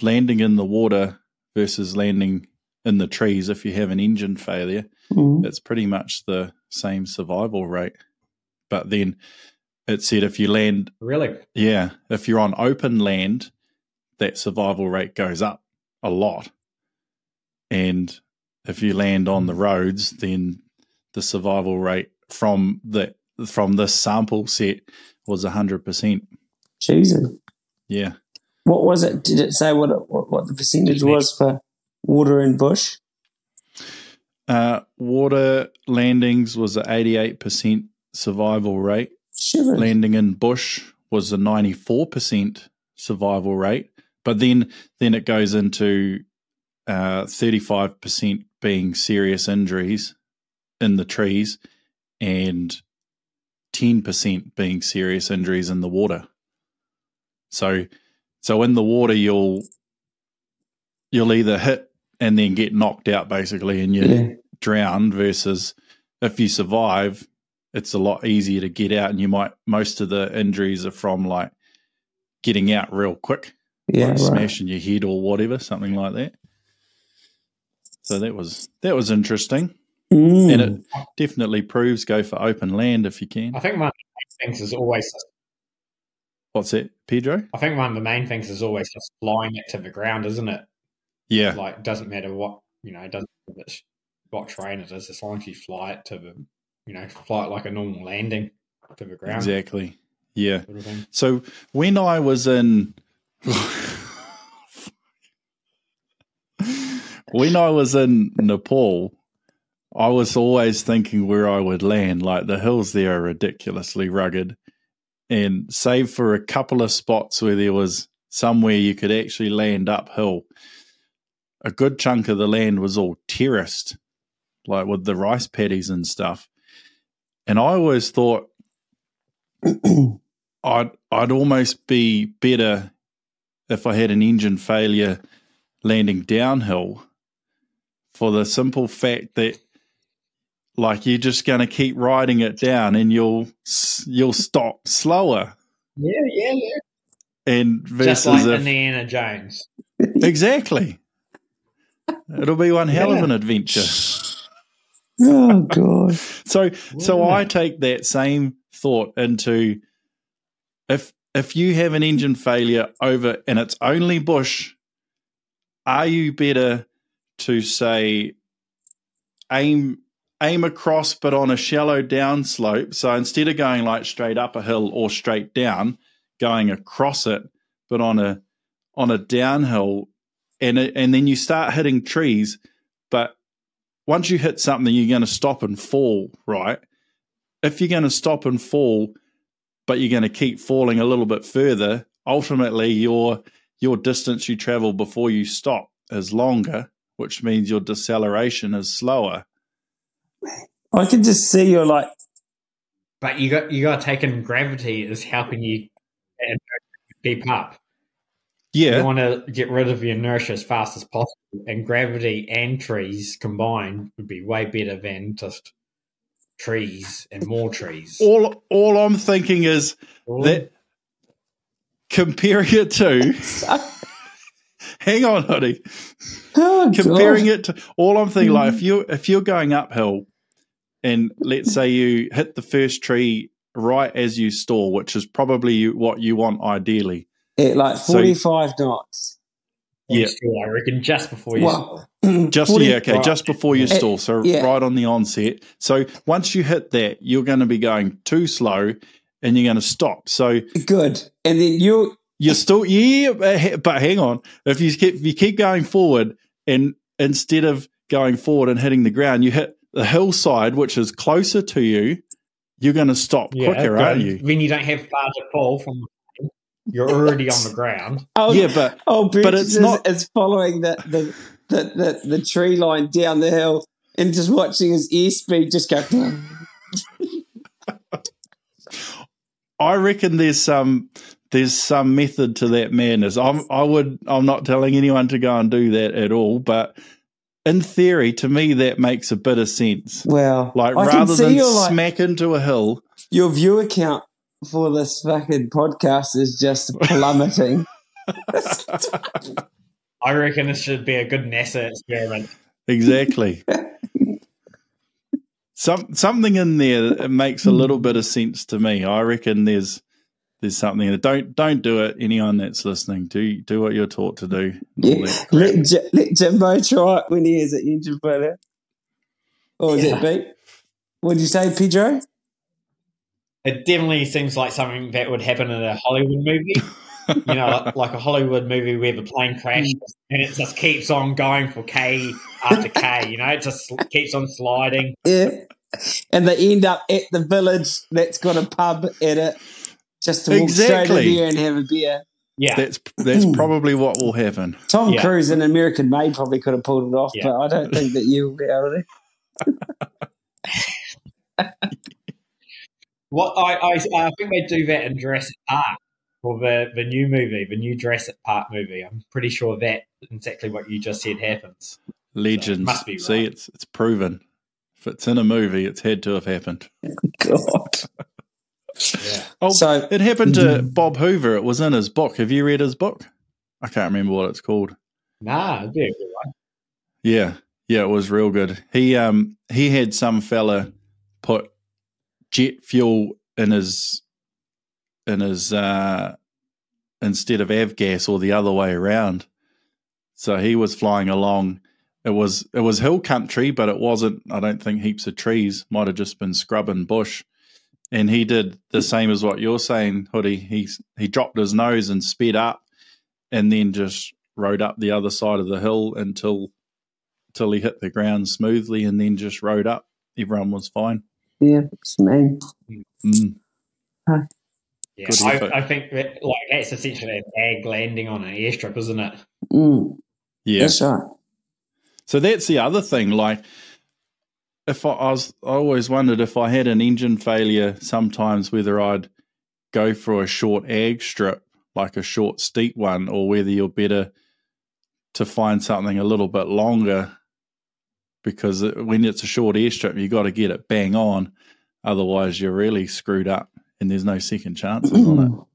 landing in the water versus landing in the trees. If you have an engine failure, Mm. it's pretty much the same survival rate. But then it said if you land, Really? yeah, if you're on open land, that survival rate goes up a lot. And if you land on the roads, then the survival rate from the from this sample set was hundred percent. Jesus. Yeah, What was it? Did it say what, it, what the percentage was for water and bush? uh, water landings was an eighty-eight percent survival rate. Shivers. landing in bush was a 94% survival rate but then then it goes into uh, 35% being serious injuries in the trees and 10% being serious injuries in the water so so in the water you'll you'll either hit and then get knocked out basically and you Yeah. drown versus if you survive it's a lot easier to get out and you might most of the injuries are from like getting out real quick Yeah. like right. smashing your head or whatever something like that so that was that was interesting Mm. and it definitely proves go for open land if you can I think one of the main things is always. what's it, pedro I think one of the main things is always just flying it to the ground, isn't it? yeah Like, it doesn't matter what you know. It doesn't matter which- what terrain it is. As long as you fly it to the, you know, fly it like a normal landing to the ground. exactly yeah Sort of. So when I was in when I was in Nepal, I was always thinking where I would land. Like the hills there are ridiculously rugged. And save for a couple of spots where there was somewhere you could actually land uphill, a good chunk of the land was all terraced, like with the rice paddies and stuff. And I always thought I'd I'd almost be better if I had an engine failure landing downhill for the simple fact that like you're just going to keep riding it down and you'll you'll stop slower Yeah, yeah, yeah. and Just versus like if, Indiana Jones. exactly it'll be one hell of an adventure oh god. so so I take that same thought into if if you have an engine failure over and it's only bush, are you better to say aim aim across but on a shallow downslope? So instead of going like straight up a hill or straight down, going across it but on a on a downhill and and then you start hitting trees, but once you hit something, you're going to stop and fall, right? If you're going to stop and fall, but you're going to keep falling a little bit further, ultimately your your distance you travel before you stop is longer, which means your deceleration is slower. I can just see you're like But you got you got to take in gravity is helping you and keep up. You Yeah, want to get rid of your inertia as fast as possible, and gravity and trees combined would be way better than just trees and more trees. all all I'm thinking is that comparing it to hang on, honey. oh, comparing God. it to all I'm thinking, like if mm. you if you're going uphill, and let's say you hit the first tree right as you stall, which is probably what you want ideally. at like So- 45 knots. Yeah. I reckon just before you Well, Just 40 yeah, okay, right. just before you stall, so yeah. right on the onset. So once you hit that, you're going to be going too slow, and you're going to stop. So Good. And then you you're still yeah, but but hang on. If you keep if you keep going forward, and instead of going forward and hitting the ground, you hit the hillside, which is closer to you, you're going to stop quicker, but aren't you? Then you don't have far to fall from. You're already on the ground. oh Yeah, but oh but it's is, not- is following the the, the the the tree line down the hill and just watching his airspeed just go down. I reckon there's some there's some method to that madness. I'm I would I'm not telling anyone to go and do that at all, but in theory, to me, that makes a bit of sense. Well Like I rather than your, like, smack into a hill, your view account for this fucking podcast is just plummeting. I reckon this should be a good NASA experiment. exactly. Some something in there that makes a little bit of sense to me. I reckon there's there's something that don't don't do it. Anyone that's listening, do do what you're taught to do. Yeah. Let, J- let Jimbo try it when he has an engine failure. Or is Yeah. it beat? What did you say, Pedro? It definitely seems like something that would happen in a Hollywood movie. you know, like, like a Hollywood movie where the plane crashes and it just keeps on going for K after K. You know, it just keeps on sliding. Yeah. And they end up at the village that's got a pub in it just to walk straight Exactly. in there and have a beer. Yeah, That's that's hmm. probably what will happen. Tom Yeah. Cruise in American Made probably could have pulled it off, Yeah. but I don't think that you will be able to. what I, I I think they do that in Jurassic Park for the the new movie, the new Jurassic Park movie. I'm pretty sure that exactly what you just said happens. Legends. must be right. See, it's it's proven. If it's in a movie, it's had to have happened. God. Yeah. Oh, So it happened to Mhm. Bob Hoover. It was in his book. Have you read his book? I can't remember what it's called. Nah, it'd be a good one. Yeah, yeah, it was real good. He um he had some fella put jet fuel in his in his uh instead of avgas or the other way around. So he was flying along. It was it was hill country, but it wasn't. I don't think heaps of trees. Might have just been scrub and bush. And he did the same as what you're saying, Hoodie. He he dropped his nose and sped up, and then just rode up the other side of the hill until till he hit the ground smoothly, and then just rode up. Everyone was fine. yeah, it's mean. Mm. Yeah, Good. I, I think that like that's essentially a bag landing on an airstrip, isn't it? Mm, Yeah. That's right. So that's the other thing. Like, if I, I was, I always wondered if I had an engine failure, sometimes whether I'd go for a short ag strip, like a short steep one, or whether you're better to find something a little bit longer. Because when it's a short airstrip, you've got to get it bang on, otherwise you're really screwed up, and there's no second chances on it.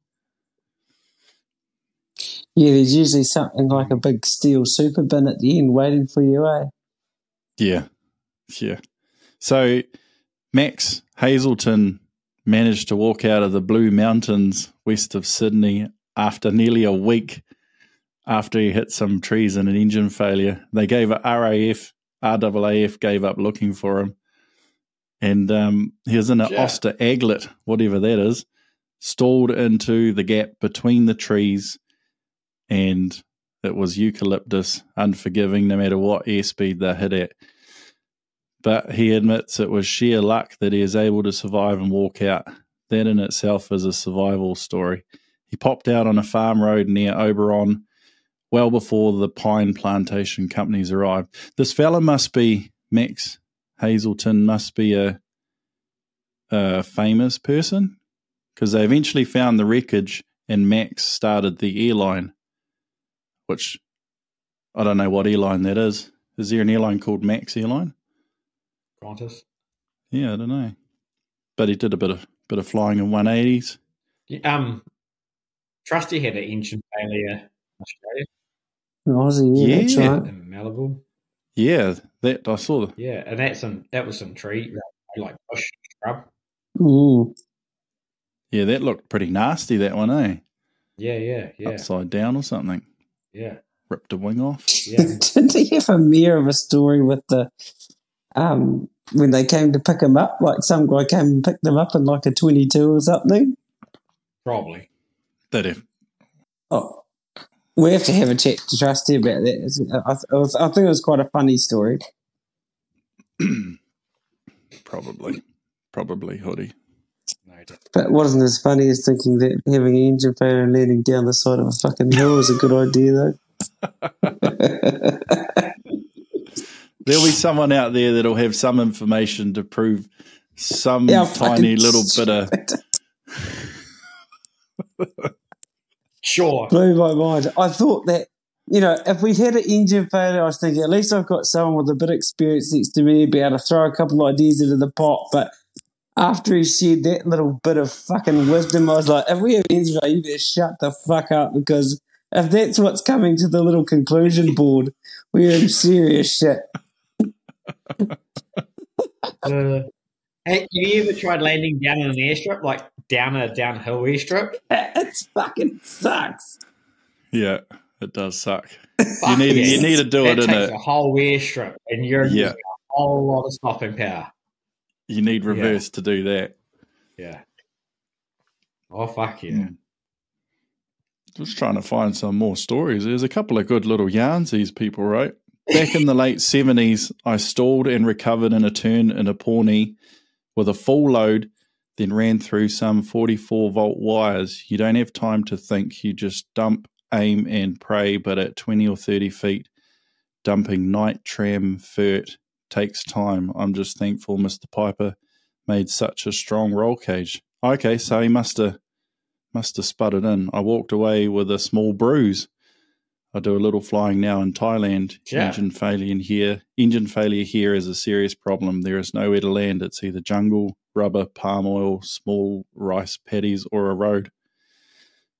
Yeah, there's usually something like a big steel super bin at the end waiting for you, eh? Yeah. Yeah. So Max Hazelton managed to walk out of the Blue Mountains west of Sydney after nearly a week after he hit some trees in an engine failure. They gave a RAF, RAAF gave up looking for him. And um, he was in an Yeah. Auster Aiglet, whatever that is, stalled into the gap between the trees. And it was eucalyptus, unforgiving no matter what airspeed they hit at but he admits it was sheer luck that he is able to survive and walk out. That in itself is a survival story. He popped out on a farm road near Oberon well before the pine plantation companies arrived. This fella must be Max Hazelton, must be a, a famous person because they eventually found the wreckage and Max started the airline, which I don't know what airline that is. Is there an airline called Max Airline? Qantas. Yeah, I don't know. But he did a bit of bit of flying in 180s. Um, Trusty had an engine failure in Australia Aussie, yeah, Yeah. right. in Malibu. Yeah, that I saw. The, Yeah, and that's some that was some tree like bush scrub. Mm. yeah, that looked pretty nasty. That one, eh? Yeah, yeah, yeah, Upside down or something. yeah, Ripped a wing off. yeah. Did he have a mirror of a story with the um, when they came to pick him up. Like some guy came and picked him up in like a 22 or something. Probably. That if Oh, we have to have a chat to Trusty about that. I, I, was- I think it was quite a funny story. probably, probably hoodie. No doubt. But what isn't as funny as thinking that having an engine failure and landing down the side of a fucking hill was a good idea, though. There'll be someone out there that'll have some information to prove some Yeah, tiny little bit of. Sure. blew my mind. I thought that, you know, if we had an engine failure, I was thinking at least I've got someone with a bit of experience next to me, be able to throw a couple of ideas into the pot. But after he shared that little bit of fucking wisdom, I was like, if we have an engine failure, you better shut the fuck up because if that's what's coming to the little conclusion board, we're in serious shit. Uh, have you ever tried landing down in an airstrip, like down a downhill airstrip? It fucking sucks. Yeah, it does suck. Fuck need- yes. you need to do That it in takes a- a whole airstrip, and you're Yeah. using a whole lot of stopping power. You need reverse to do that. Yeah. Oh fuck yeah! Mm. Just trying to find some more stories. There's a couple of good little yarns these people wrote. Back in the late 70s, I stalled and recovered in a turn in a Pawnee with a full load, then ran through some 44 volt wires. You don't have time to think, you just dump, aim, and pray, but at 20 or 30 feet, dumping Nitram fert takes time. I'm just thankful Mr. Piper made such a strong roll cage. Okay, so he must have must have sputtered in. I walked away with a small bruise. I do a little flying now in Thailand. Yeah. Engine failure here. Engine failure here is a serious problem. There is nowhere to land. It's either jungle, rubber, palm oil, small rice paddies, or a road.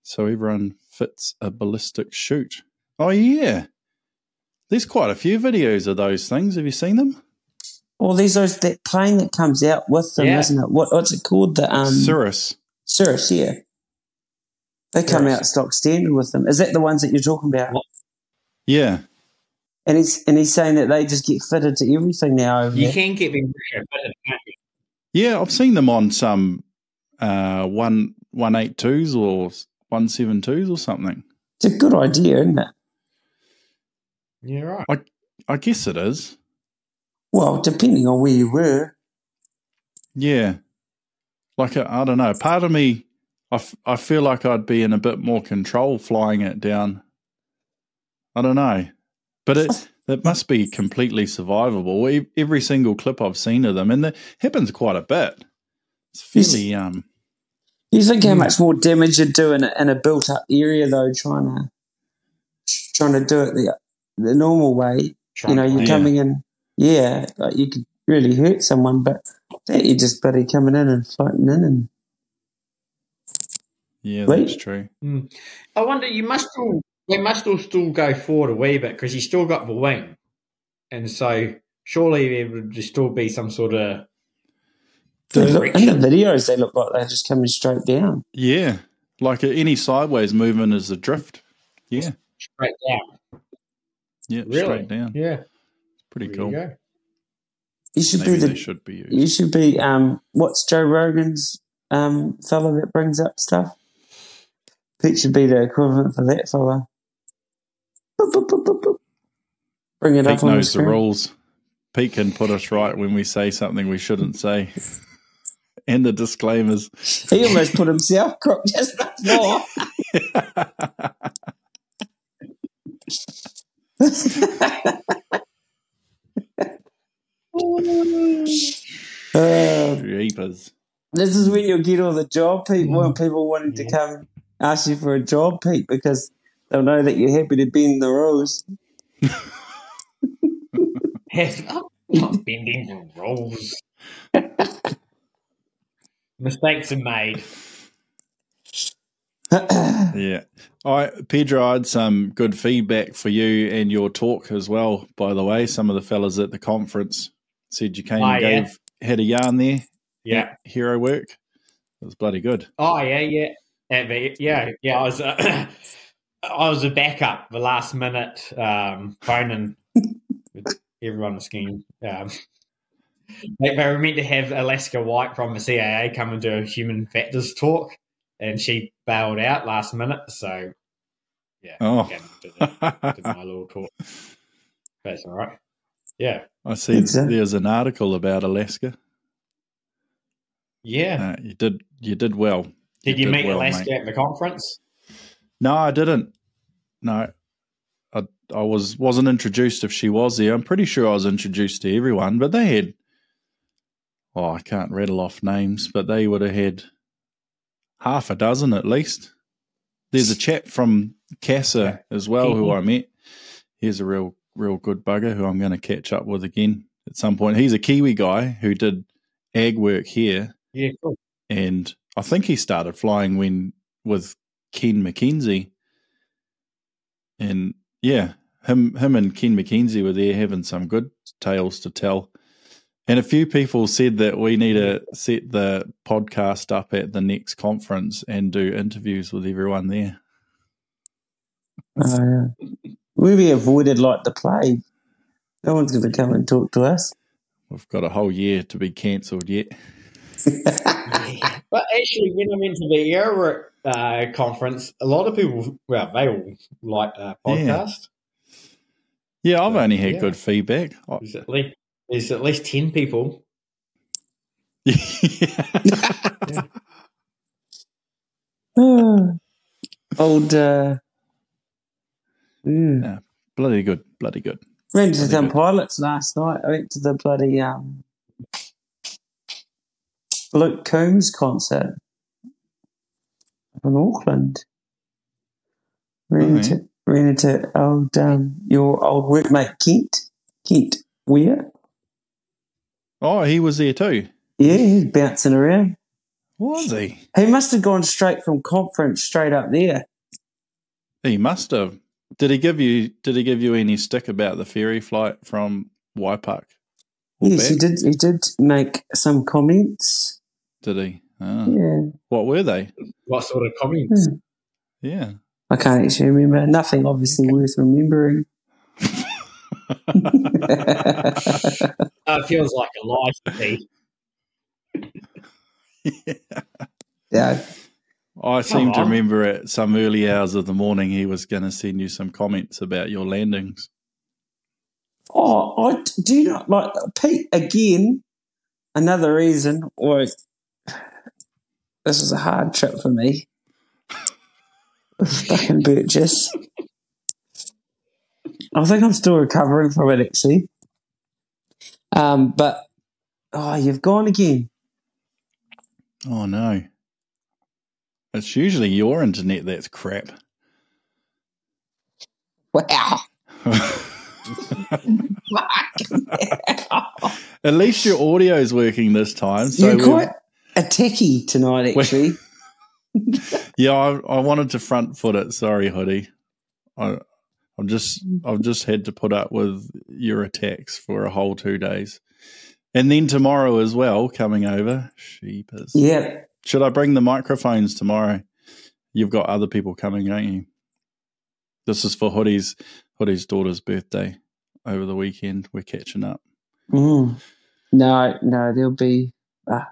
So everyone fits a ballistic chute. Oh yeah. There's quite a few videos of those things. Have you seen them? Well, there's those that plane that comes out with them, Yeah. isn't it? What, what's it called? The um, Cirrus. Cirrus, yeah. They come Cirrus. out stock standard with them. Is that the ones that you're talking about? Yeah. And he's and he's saying that they just get fitted to everything now over You there. can get them fitted. Yeah, I've seen them on some uh one one eight twos or one seven twos or something. It's a good idea, isn't it? You're right. I guess it is. Well, depending on where you were. Yeah. Like I I don't know. Part of me, I, f- I feel like I'd be in a bit more control flying it down. I don't know, but it it must be completely survivable. E- Every single clip I've seen of them, and it happens quite a bit. It's fairly um. You think how much more damage you'd do in a, in a built up area though, trying to trying to do it the the normal way. You know, you're Yeah. coming in, yeah, like you could really hurt someone, but that you're just buddy coming in and floating in and Yeah, Right. that's true. I wonder. You must still. They must all still go forward a wee bit because you still got the wing, and so surely there would still be some sort of They look, in the videos, they look like they're just coming straight down. Yeah, like uh, any sideways movement is a drift. Yeah, straight down. yeah, Really? straight down. Yeah, Pretty there cool. you go. You should Maybe be they the should be used. you should be um what's Joe Rogan's um fella that brings up stuff? Pete should be the equivalent for that fella. Boop, boop, boop, boop, boop. Bring it Pete up on the knows the screen. rules. Pete can put us right when we say something we shouldn't say. and the disclaimers. He almost put himself crook just before. Uh, Jeepers. this is when you'll get all the job people Mm. people wanting to come ask you for a job, Pete, because they'll know that you're happy to bend the rules. I'm not bending the rules. Mistakes are made. Yeah. All right, Pedro, I had some good feedback for you and your talk as well, by the way. Some of the fellas at the conference said you came Oh, and yeah. gave had a yarn there. Yeah. Hero work. It was bloody good. Oh yeah, yeah, yeah, but- yeah. yeah I was, uh, I was a backup, the last minute um, phoning with everyone scheme. Um, they were meant to have Alaska White from the CAA come and do a human factors talk, and she bailed out last minute. So, yeah, Oh. again, did, a- did my little talk. That's all right. Yeah, I see It's, there's an article about Alaska. yeah. Uh, you did you did well. Did you, did meet well, Alaska mate. at the conference? No, I didn't. No, I I was wasn't introduced if she was there. I'm pretty sure I was introduced to everyone, but they had. Oh, I can't rattle off names, but they would have had half a dozen at least. There's a chap from CASA as well who mm-hmm. I met. He's a real, real good bugger who I'm going to catch up with again at some point. He's a Kiwi guy who did ag work here Yeah, cool. and I think he started flying when with Ken McKenzie, and yeah, him him and Ken McKenzie were there having some good tales to tell. And a few people said that we need to set the podcast up at the next conference and do interviews with everyone there. Uh, we be avoided like the plague. No one's going to come and talk to us. We've got a whole year to be cancelled yet. Yeah. But actually, when I went to the Aero uh, conference, a lot of people, well, they all like our podcast. Yeah, I've only had Yeah. good feedback. I- There's at least there's at least ten people. Yeah. Old. Uh, mm. bloody good, bloody good. Went to Bloody some pilots last night. I went to the bloody um, Luke Combs concert in Auckland. Ran Oh, into, ran into old um, your old workmate Kent. Kent, where? Oh, he was there too. Yeah, he's bouncing around. Was he? He must have gone straight from conference straight up there. He must have. Did he give you? Did he give you any stick about the ferry flight from Waipuk? Yes, he did. He did make some comments. Did he? Ah. Yeah, What were they? What sort of comments? Yeah. I can't actually remember. Nothing obviously worth remembering. Uh, it feels like a lie to me. yeah, I seem to remember at some early hours of the morning he was going to send you some comments about your landings. Oh, I do not like Pete again. Another reason why this was a hard trip for me. Stuck in Burgess. I think I'm still recovering from it actually. Um, but oh, you've gone again. Oh no. It's usually your internet that's crap. Wow. At least your audio's working this time. So we've- quite a techie tonight, actually. yeah, I, I wanted to front foot it. Sorry, hoodie. I, I'm just I've just had to put up with your attacks for a whole two days, and then tomorrow as well. Coming over, sheepers. yeah. Should I bring the microphones tomorrow? You've got other people coming, don't you? This is for Hoodie's Hoodie's daughter's birthday over the weekend. We're catching up. Mm. No, no, there'll be. Uh,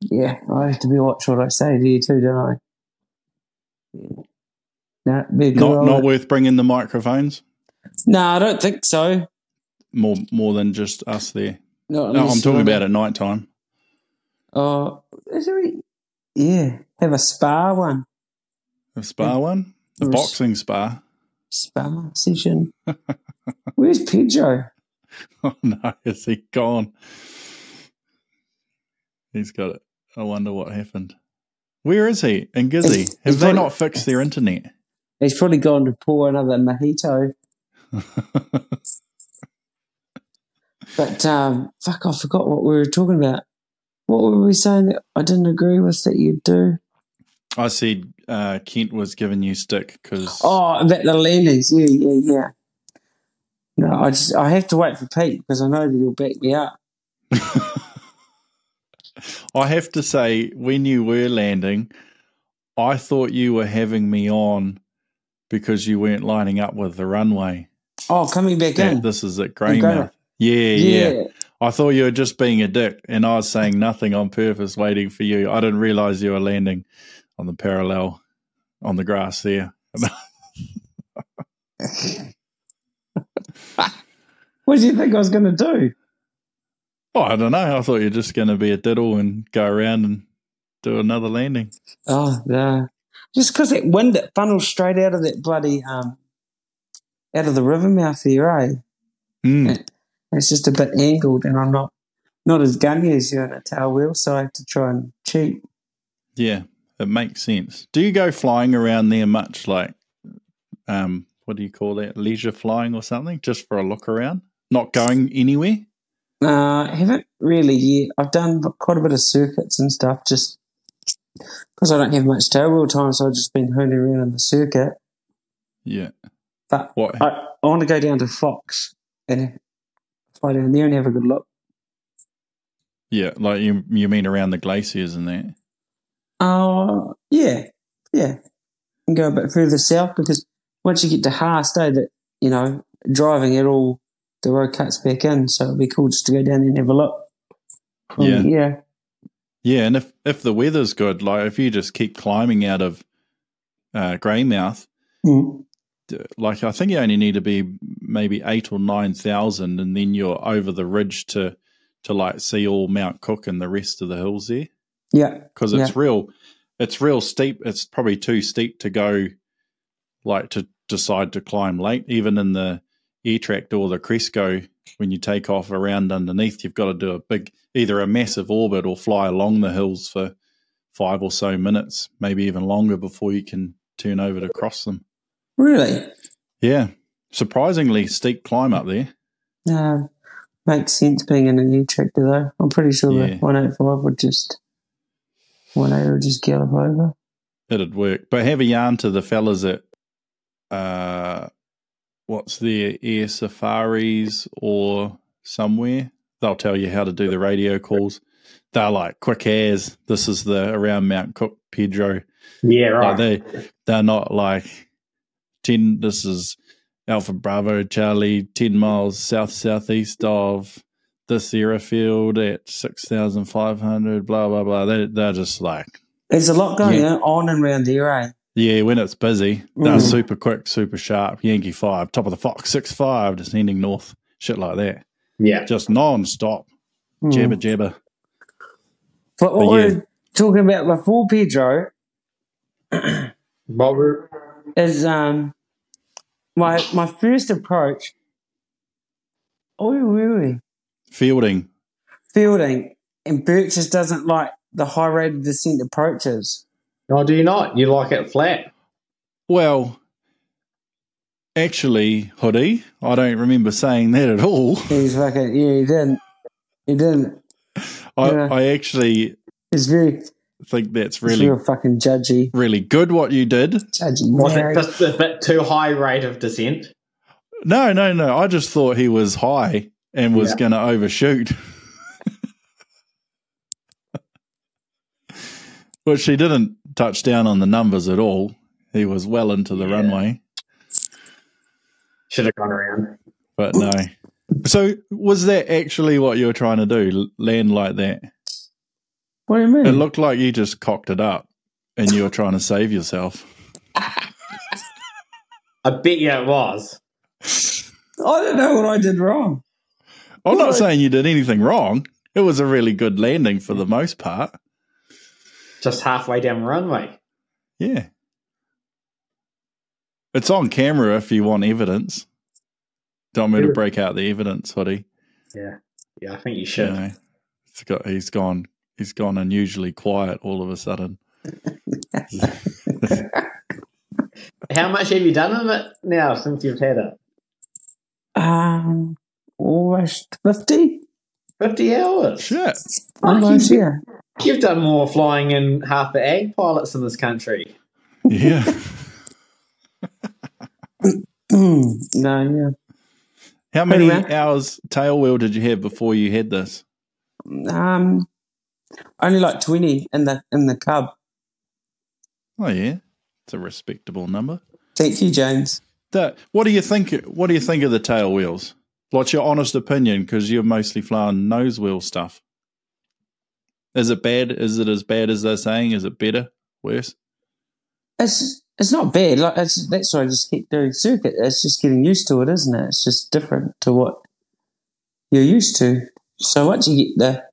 yeah, I have to be watch what I say to you too, don't I? Yeah. No, be a Not not worth bringing the microphones. no, I don't think so. More more than just us there. Not No, I'm talking about at night time. Oh, is there a- yeah, have a spa one, A spa one, a boxing spa. spa session. Where's Pedro? Oh no, is he gone? He's got it. I wonder what happened. Where is he? And Gizzy? Have they probably- not fixed their internet? He's probably gone to pour another mojito. But um, fuck, I forgot what we were talking about. What were we saying that I didn't agree with that you'd do? I said uh, Kent was giving you stick because Oh, about the landings. Yeah, yeah, yeah. No, I just I have to wait for Pete because I know that he'll back me up. I have to say, when you were landing, I thought you were having me on because you weren't lining up with the runway. Oh, coming back That- in. this is at Greymouth. Greymouth. Yeah, yeah, I thought you were just being a dick, and I was saying nothing on purpose, waiting for you. I didn't realize you were landing on the parallel on the grass there. what do you think I was going to do? Oh, I don't know. I thought you're just going to be a diddle and go around and do another landing. Oh, no. Just because that wind that funnels straight out of that bloody, um, out of the river mouth there, eh? Mm. It's just a bit angled, and I'm not not as gunny as you on a tail wheel, so I have to try and cheat. Yeah, it makes sense. Do you go flying around there much? Like, um, what do you call that? Leisure flying or something? Just for a look around, not going anywhere. Uh, I haven't really yet. I've done quite a bit of circuits and stuff, just because I don't have much tail wheel time, so I've just been hooning around in the circuit. Yeah. But What? I, I want to go down to Fox and fly down there and have a good look. Yeah, like you you mean around the glaciers and that? Oh, yeah, yeah. And go a bit further south because once you get to Haast, eh, that, you know, driving it all, the road cuts back in. So it'd be cool just to go down there and have a look. Um, Yeah. Yeah. Yeah, and if if the weather's good, like if you just keep climbing out of uh, Greymouth, Mm. like I think you only need to be maybe eight or nine thousand, and then you're over the ridge to to like see all Mount Cook and the rest of the hills there Yeah. because it's Yeah. real, it's real steep. It's probably too steep to go, like to decide to climb late, even in the air tract or the Cresco. When you take off around underneath, you've got to do a big, either a massive orbit or fly along the hills for five or so minutes, maybe even longer before you can turn over to cross them. Really? Yeah, surprisingly steep climb up there. No. Makes sense being in an air tractor though. I'm pretty sure Yeah. the 185 would just, 180 would just gallop over. It'd work. But have a yarn to the fellas at uh what's their air safaris or somewhere. They'll tell you how to do the radio calls. They're like quick as this is the around Mount Cook, Pedro. Yeah, Like right. they they're not like ten this is Alpha Bravo Charlie, ten miles south southeast of this airfield at six thousand five hundred, blah blah blah. They they're just like There's a lot going Yeah. on and around there, eh? Yeah, when it's busy, they're Mm. super quick, super sharp. Yankee five, top of the Fox, six five, descending north, shit like that, yeah. just non-stop, Mm. jabber jabber. But what But we yeah. were talking about before, Pedro, What were, is um my my first approach. Oh, where were we? Feilding, Feilding, and Birch just doesn't like the high rate of descent approaches. Oh, do you not? You like it flat? well, actually, hoodie, I don't remember saying that at all. He's fucking yeah, he didn't. He didn't. I, Yeah. I actually He's very, think that's really really, real fucking judgy, really good what you did. judgy. Was married. it just a bit too high rate of descent? No, no, no. I just thought he was high and was Yeah. going to overshoot. Which he didn't touch down on the numbers at all. He was well into the Yeah. runway, Should have gone around. but no. So, was that actually what you were trying to do? Land like that? What do you mean? It looked like you just cocked it up and you were trying to save yourself. I bet you it was. I don't know what I did wrong. I'm not Well, saying you did anything wrong. It was a really good landing for the most part. Just halfway down the runway. Yeah. It's on camera if you want evidence. Don't want me to break out the evidence, hoodie. Yeah. Yeah, I think you You should. know, it's got, he's gone. He's gone unusually quiet all of a sudden. How much have you done of it now since you've had it? Um, almost fifty. 50 hours. Shit. Almost, you- yeah. You've done more flying than half the ag pilots in this country. Yeah. No, yeah. How many man. hours tail wheel did you have before you had this? Um, only like twenty in the in the cub. Oh yeah, it's a respectable number. Thank you, James. That, what do you think? What do you think of the tail wheels? What's your honest opinion? Because you've mostly flown nose wheel stuff. Is it bad? Is it as bad as they're saying? Is it better? Worse? It's it's not bad. Like it's, that's why I just keep doing circuit. It's just getting used to it, isn't it? It's just different to what you're used to. So once you get the,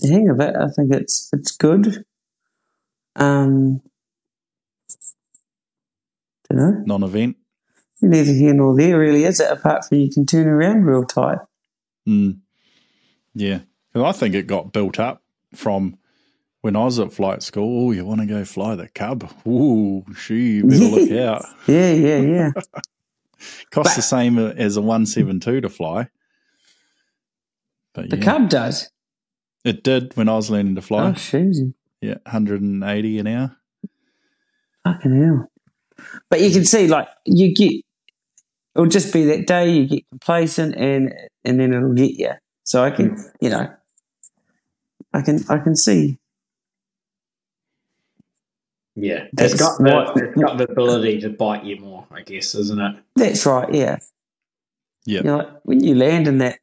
the hang of it, I think it's it's good. Um, don't know. Non-event. Neither here nor there, really, is it? Apart from you can turn around real tight. Mm. Yeah, 'Cause I think it got built up from when I was at flight school. Oh, you want to go fly the Cub? Ooh, she better look out. Yeah, yeah, yeah. Costs the same as a one seven two to fly. But the yeah, Cub does. it did when I was learning to fly. Oh, shoot. Yeah, hundred and eighty an hour. Fucking hell. But you can see, like, you get, it'll just be that day you get complacent and and then it'll get you. So I can, you know, I can, I can see. Yeah, That's it's got the what- it's got the ability to bite you more, I guess, isn't it? That's right, yeah. Yeah. You know, like, when you land in that,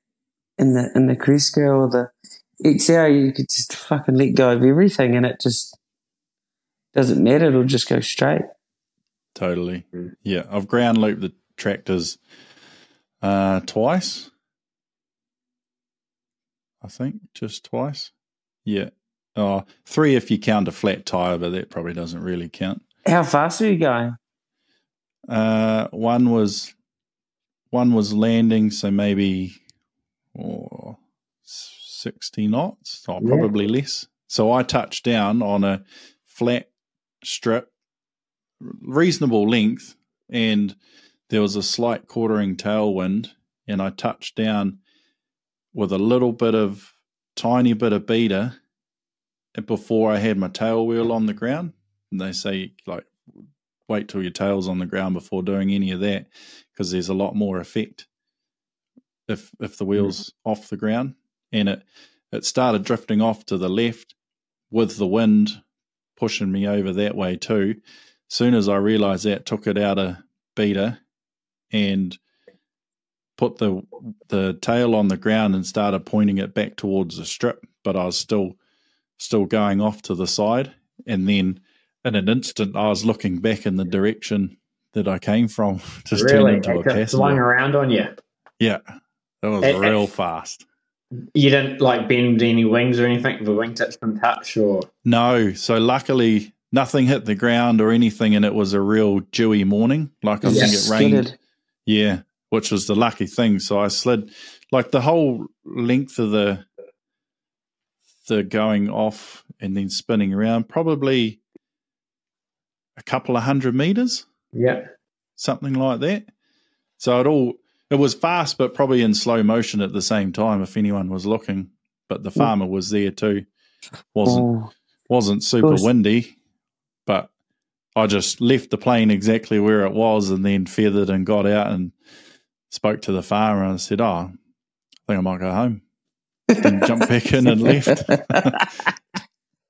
in the, in the Cresco or the XL, you could just fucking let go of everything and it just doesn't matter. It'll just go straight. Totally. Mm. Yeah, I've ground looped the tractors uh, twice. I think just twice. Yeah. Oh, three if you count a flat tire, but that probably doesn't really count. How fast are you going? Uh, one was one was landing, so maybe oh, sixty knots, or Yeah. probably less. So I touched down on a flat strip, reasonable length, and there was a slight quartering tailwind, and I touched down with a little bit of tiny bit of beta before I had my tail wheel on the ground. And they say like wait till your tail's on the ground before doing any of that because there's a lot more effect if if the hmm. wheel's off the ground. And it it started drifting off to the left with the wind pushing me over that way too. Soon as i realized that took it out of beta and put the the tail on the ground and started pointing it back towards the strip but i was still still going off to the side and then in an instant I was looking back in the direction that I came from, just turned really, into a it just swung around on you. Yeah, that was eh. real fast. You didn't like bend any wings or anything. The wingtips didn't touch, or No, so luckily nothing hit the ground or anything, and it was a real dewy morning. Like I Yeah. think it rained. Skidded. Yeah, which was the lucky thing. So I slid like the whole length of the the going off and then spinning around, probably a couple of hundred meters. yeah, something like that. So it all it was fast, but probably in slow motion at the same time. If anyone was looking, but the mm. farmer was there too. wasn't Oh, wasn't super windy, but I just left the plane exactly where it was, and then feathered and got out and spoke to the farmer and said, "Oh, I think I might go home." Then jumped back in and left.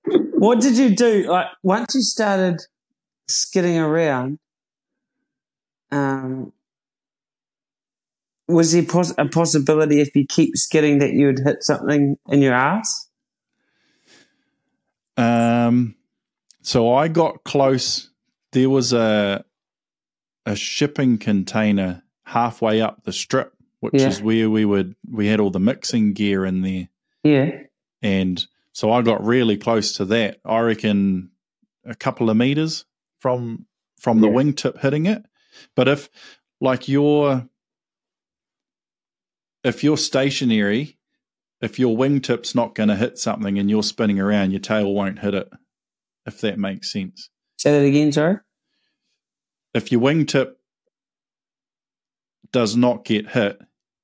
what did you do? Like once you started skidding around, um, was there pos- a possibility if you keep skidding that you would hit something in your ass? Um, so I got close. There was a a shipping container halfway up the strip, which Yeah. is where we would we had all the mixing gear in there, Yeah. and so I got really close to that. I reckon a couple of meters from from the Yeah. wingtip hitting it. But if like you're if you're stationary, if your wingtip's not going to hit something and you're spinning around, your tail won't hit it. If that makes sense. Say that again, sorry. If your wingtip does not get hit,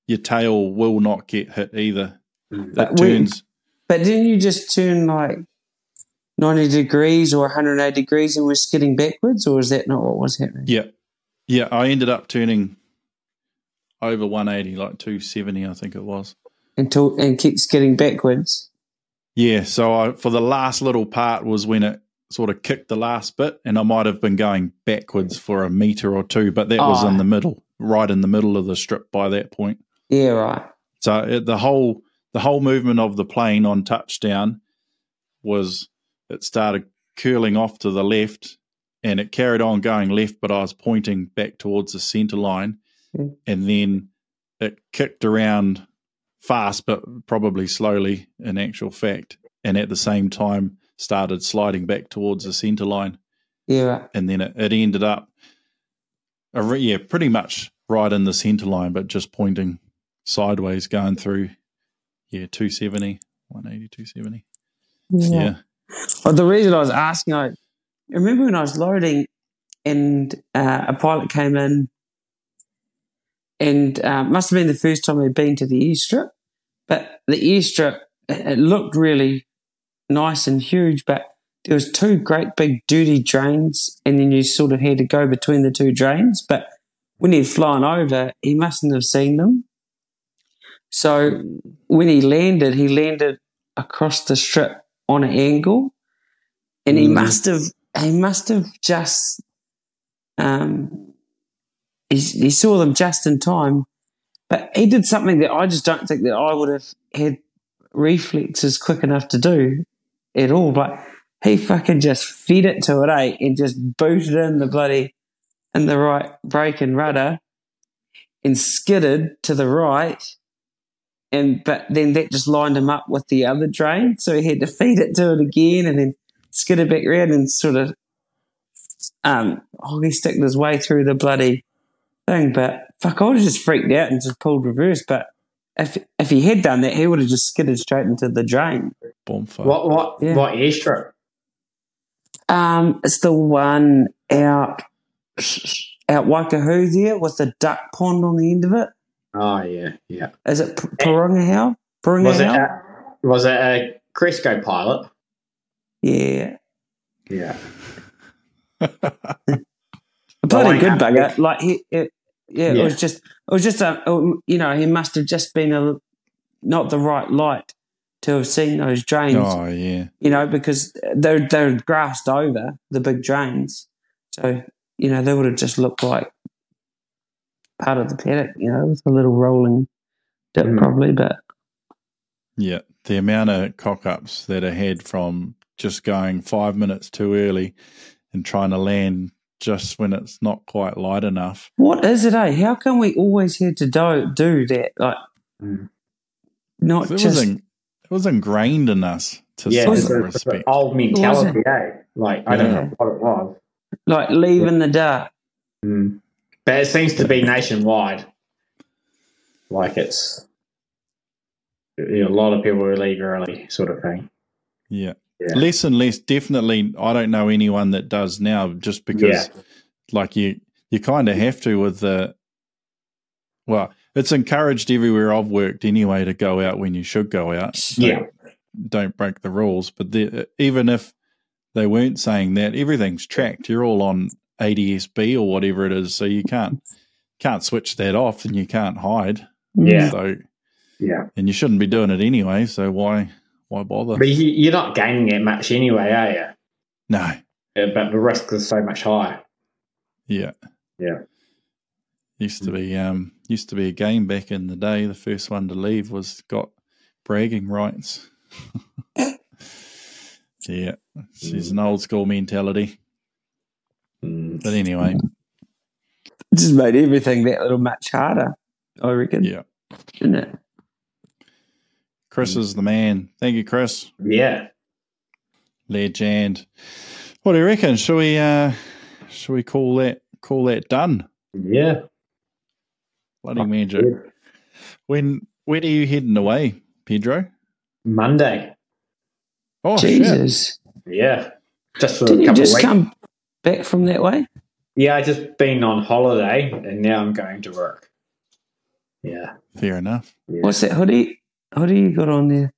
your tail will not get hit either. Mm. It But turns. But didn't you just turn like 90 degrees or 180 degrees and we're skidding backwards, or is that not what was happening? Yeah, yeah. I ended up turning over 180, like 270, I think it was. Until and keep skidding backwards. Yeah, so I, for the last little part was when it sort of kicked the last bit, and I might have been going backwards for a meter or two, but that was Oh. in the middle, right in the middle of the strip by that point. Yeah, right. So it, the whole the whole movement of the plane on touchdown was it started curling off to the left and it carried on going left, but I was pointing back towards the center line, Mm. and then it kicked around fast, but probably slowly in actual fact, and at the same time started sliding back towards the center line, Yeah, and then it, it ended up, re- yeah, pretty much right in the center line, but just pointing sideways, going through, yeah, 270, 180, 270. Yeah. Well, the reason I was asking, I remember when I was loading and uh, a pilot came in and uh, must have been the first time they'd been to the airstrip. But the airstrip, it looked really nice and huge, but there was two great big dirty drains and then you sort of had to go between the two drains. But when he'd flown over, he mustn't have seen them. So when he landed, he landed across the strip on an angle, and he Mm. must have he must have just um he, he saw them just in time, but he did something that I just don't think that I would have had reflexes quick enough to do at all. But he fucking just fed it to it, eh, and just booted in the bloody in the right brake and rudder, and skidded to the right and but then that just lined him up with the other drain, so he had to feed it to it again, and then skidded back around and sort of um hockey sticked his way through the bloody thing. But fuck, I would have just freaked out and just pulled reverse. But if if he had done that, he would have just skidded straight into the drain. Bonfire. What what Yeah. what airstrip? Um, it's the one out out Waikahoo there with the duck pond on the end of it. Oh yeah, yeah. Is it P- Porangahau? Was it a, was it a Cresco pilot? Yeah. Yeah. A bloody good bugger. Like he, it, yeah, it was just, it was just a, you know, he must have just been a not the right light to have seen those drains. oh, yeah. You know, because they're they're grassed over the big drains, so you know they would have just looked like part of the paddock. You know, with a little rolling dip, Mm. probably. But Yeah, the amount of cock ups that are had from just going five minutes too early and trying to land just when it's not quite light enough. what is it? Eh? How come we always had to do do that? Like, Mm. not It was, just in, it was ingrained in us to Yeah, some it's a- it's respect. an old mentality, eh? Like I don't know what it was. like leave in the dark. Mm. But it seems to be nationwide. Like it's you know, a lot of people who leave early, sort of thing. Yeah. Yeah. Less and less. Definitely, I don't know anyone that does now just because, like, you, you kind of have to with the, well, it's encouraged everywhere I've worked anyway to go out when you should go out. So Yeah. Don't break the rules. But the, even if they weren't saying that, everything's tracked. You're all on ADSB or whatever it is. So you can't, can't switch that off and you can't hide. Yeah. So, Yeah. and you shouldn't be doing it anyway. So why, why bother? But you, you're not gaining that much anyway, are you? No. But the risk is so much higher. Yeah. Yeah. Used to be um used to be a game back in the day. The first one to leave was got bragging rights. yeah. She's an old school mentality. Mm. But anyway, just made everything that little much harder. I reckon. yeah. Didn't it? Chris is the man. Thank you, Chris. Yeah. Legend. What do you reckon? Shall we uh shall we call that call that done? Yeah. Bloody magic. When when are you heading away, Pedro? Monday. Oh shit. Jesus. Yeah. Just for Didn't a you couple of just weeks. come back from that way? Yeah, I just been on holiday and now I'm going to work. Yeah. Fair enough. yeah. What's that hoodie? Hoodie you got on there?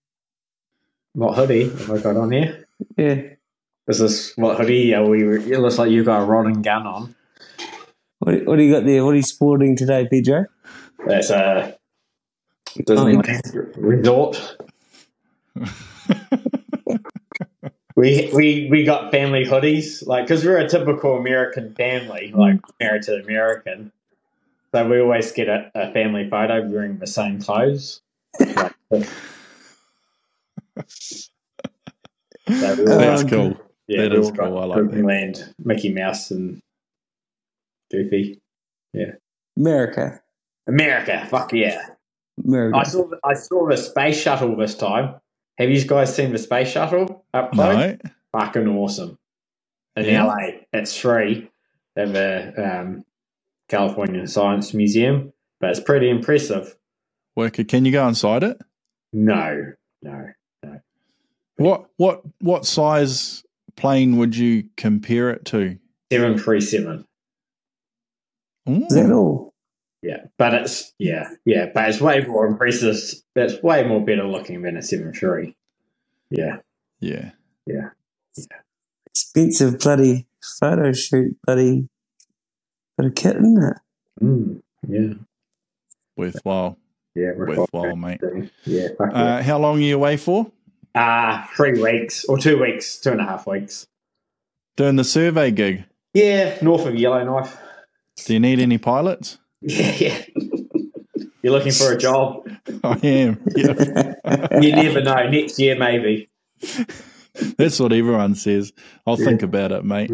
What hoodie have I got on here? Yeah. Is this what hoodie are we? It looks like you got a rod and gun on. What, what do you got there? What are you sporting today, Pedro? That's a Disneyland resort. we we we got family hoodies, like because we're a typical American family, like married to American. So we always get a, a family photo wearing the same clothes. Like, so That's Um, cool. Yeah, That we is all got cool. I like that. Disneyland, Mickey Mouse, and Goofy. Yeah. America. America, fuck yeah! America. I saw the, I saw the space shuttle this time. Have you guys seen the space shuttle up close? No. Fucking awesome. In Yeah. LA, it's free at the um, California Science Museum, but it's pretty impressive. Worker, can you go inside it? No, no. What what what size plane would you compare it to? Seven three seven. Ooh. Is that all? Yeah, but it's yeah, yeah, but it's way more impressive. It's way more better looking than a seven three. Yeah, Yeah. Yeah. Yeah. Expensive bloody photo shoot, bloody bit of kit, isn't it? mm, yeah, Worthwhile. yeah. Worthwhile, mate. Yeah, fuck yeah. Uh, how long are you away for? Uh, three weeks or two weeks, two and a half weeks. Doing the survey gig. Yeah, north of Yellowknife. Do you need any pilots? Yeah, yeah. You're looking for a job. I am. Yeah. You never know. Next year, maybe. That's what everyone says. I'll think about it, mate.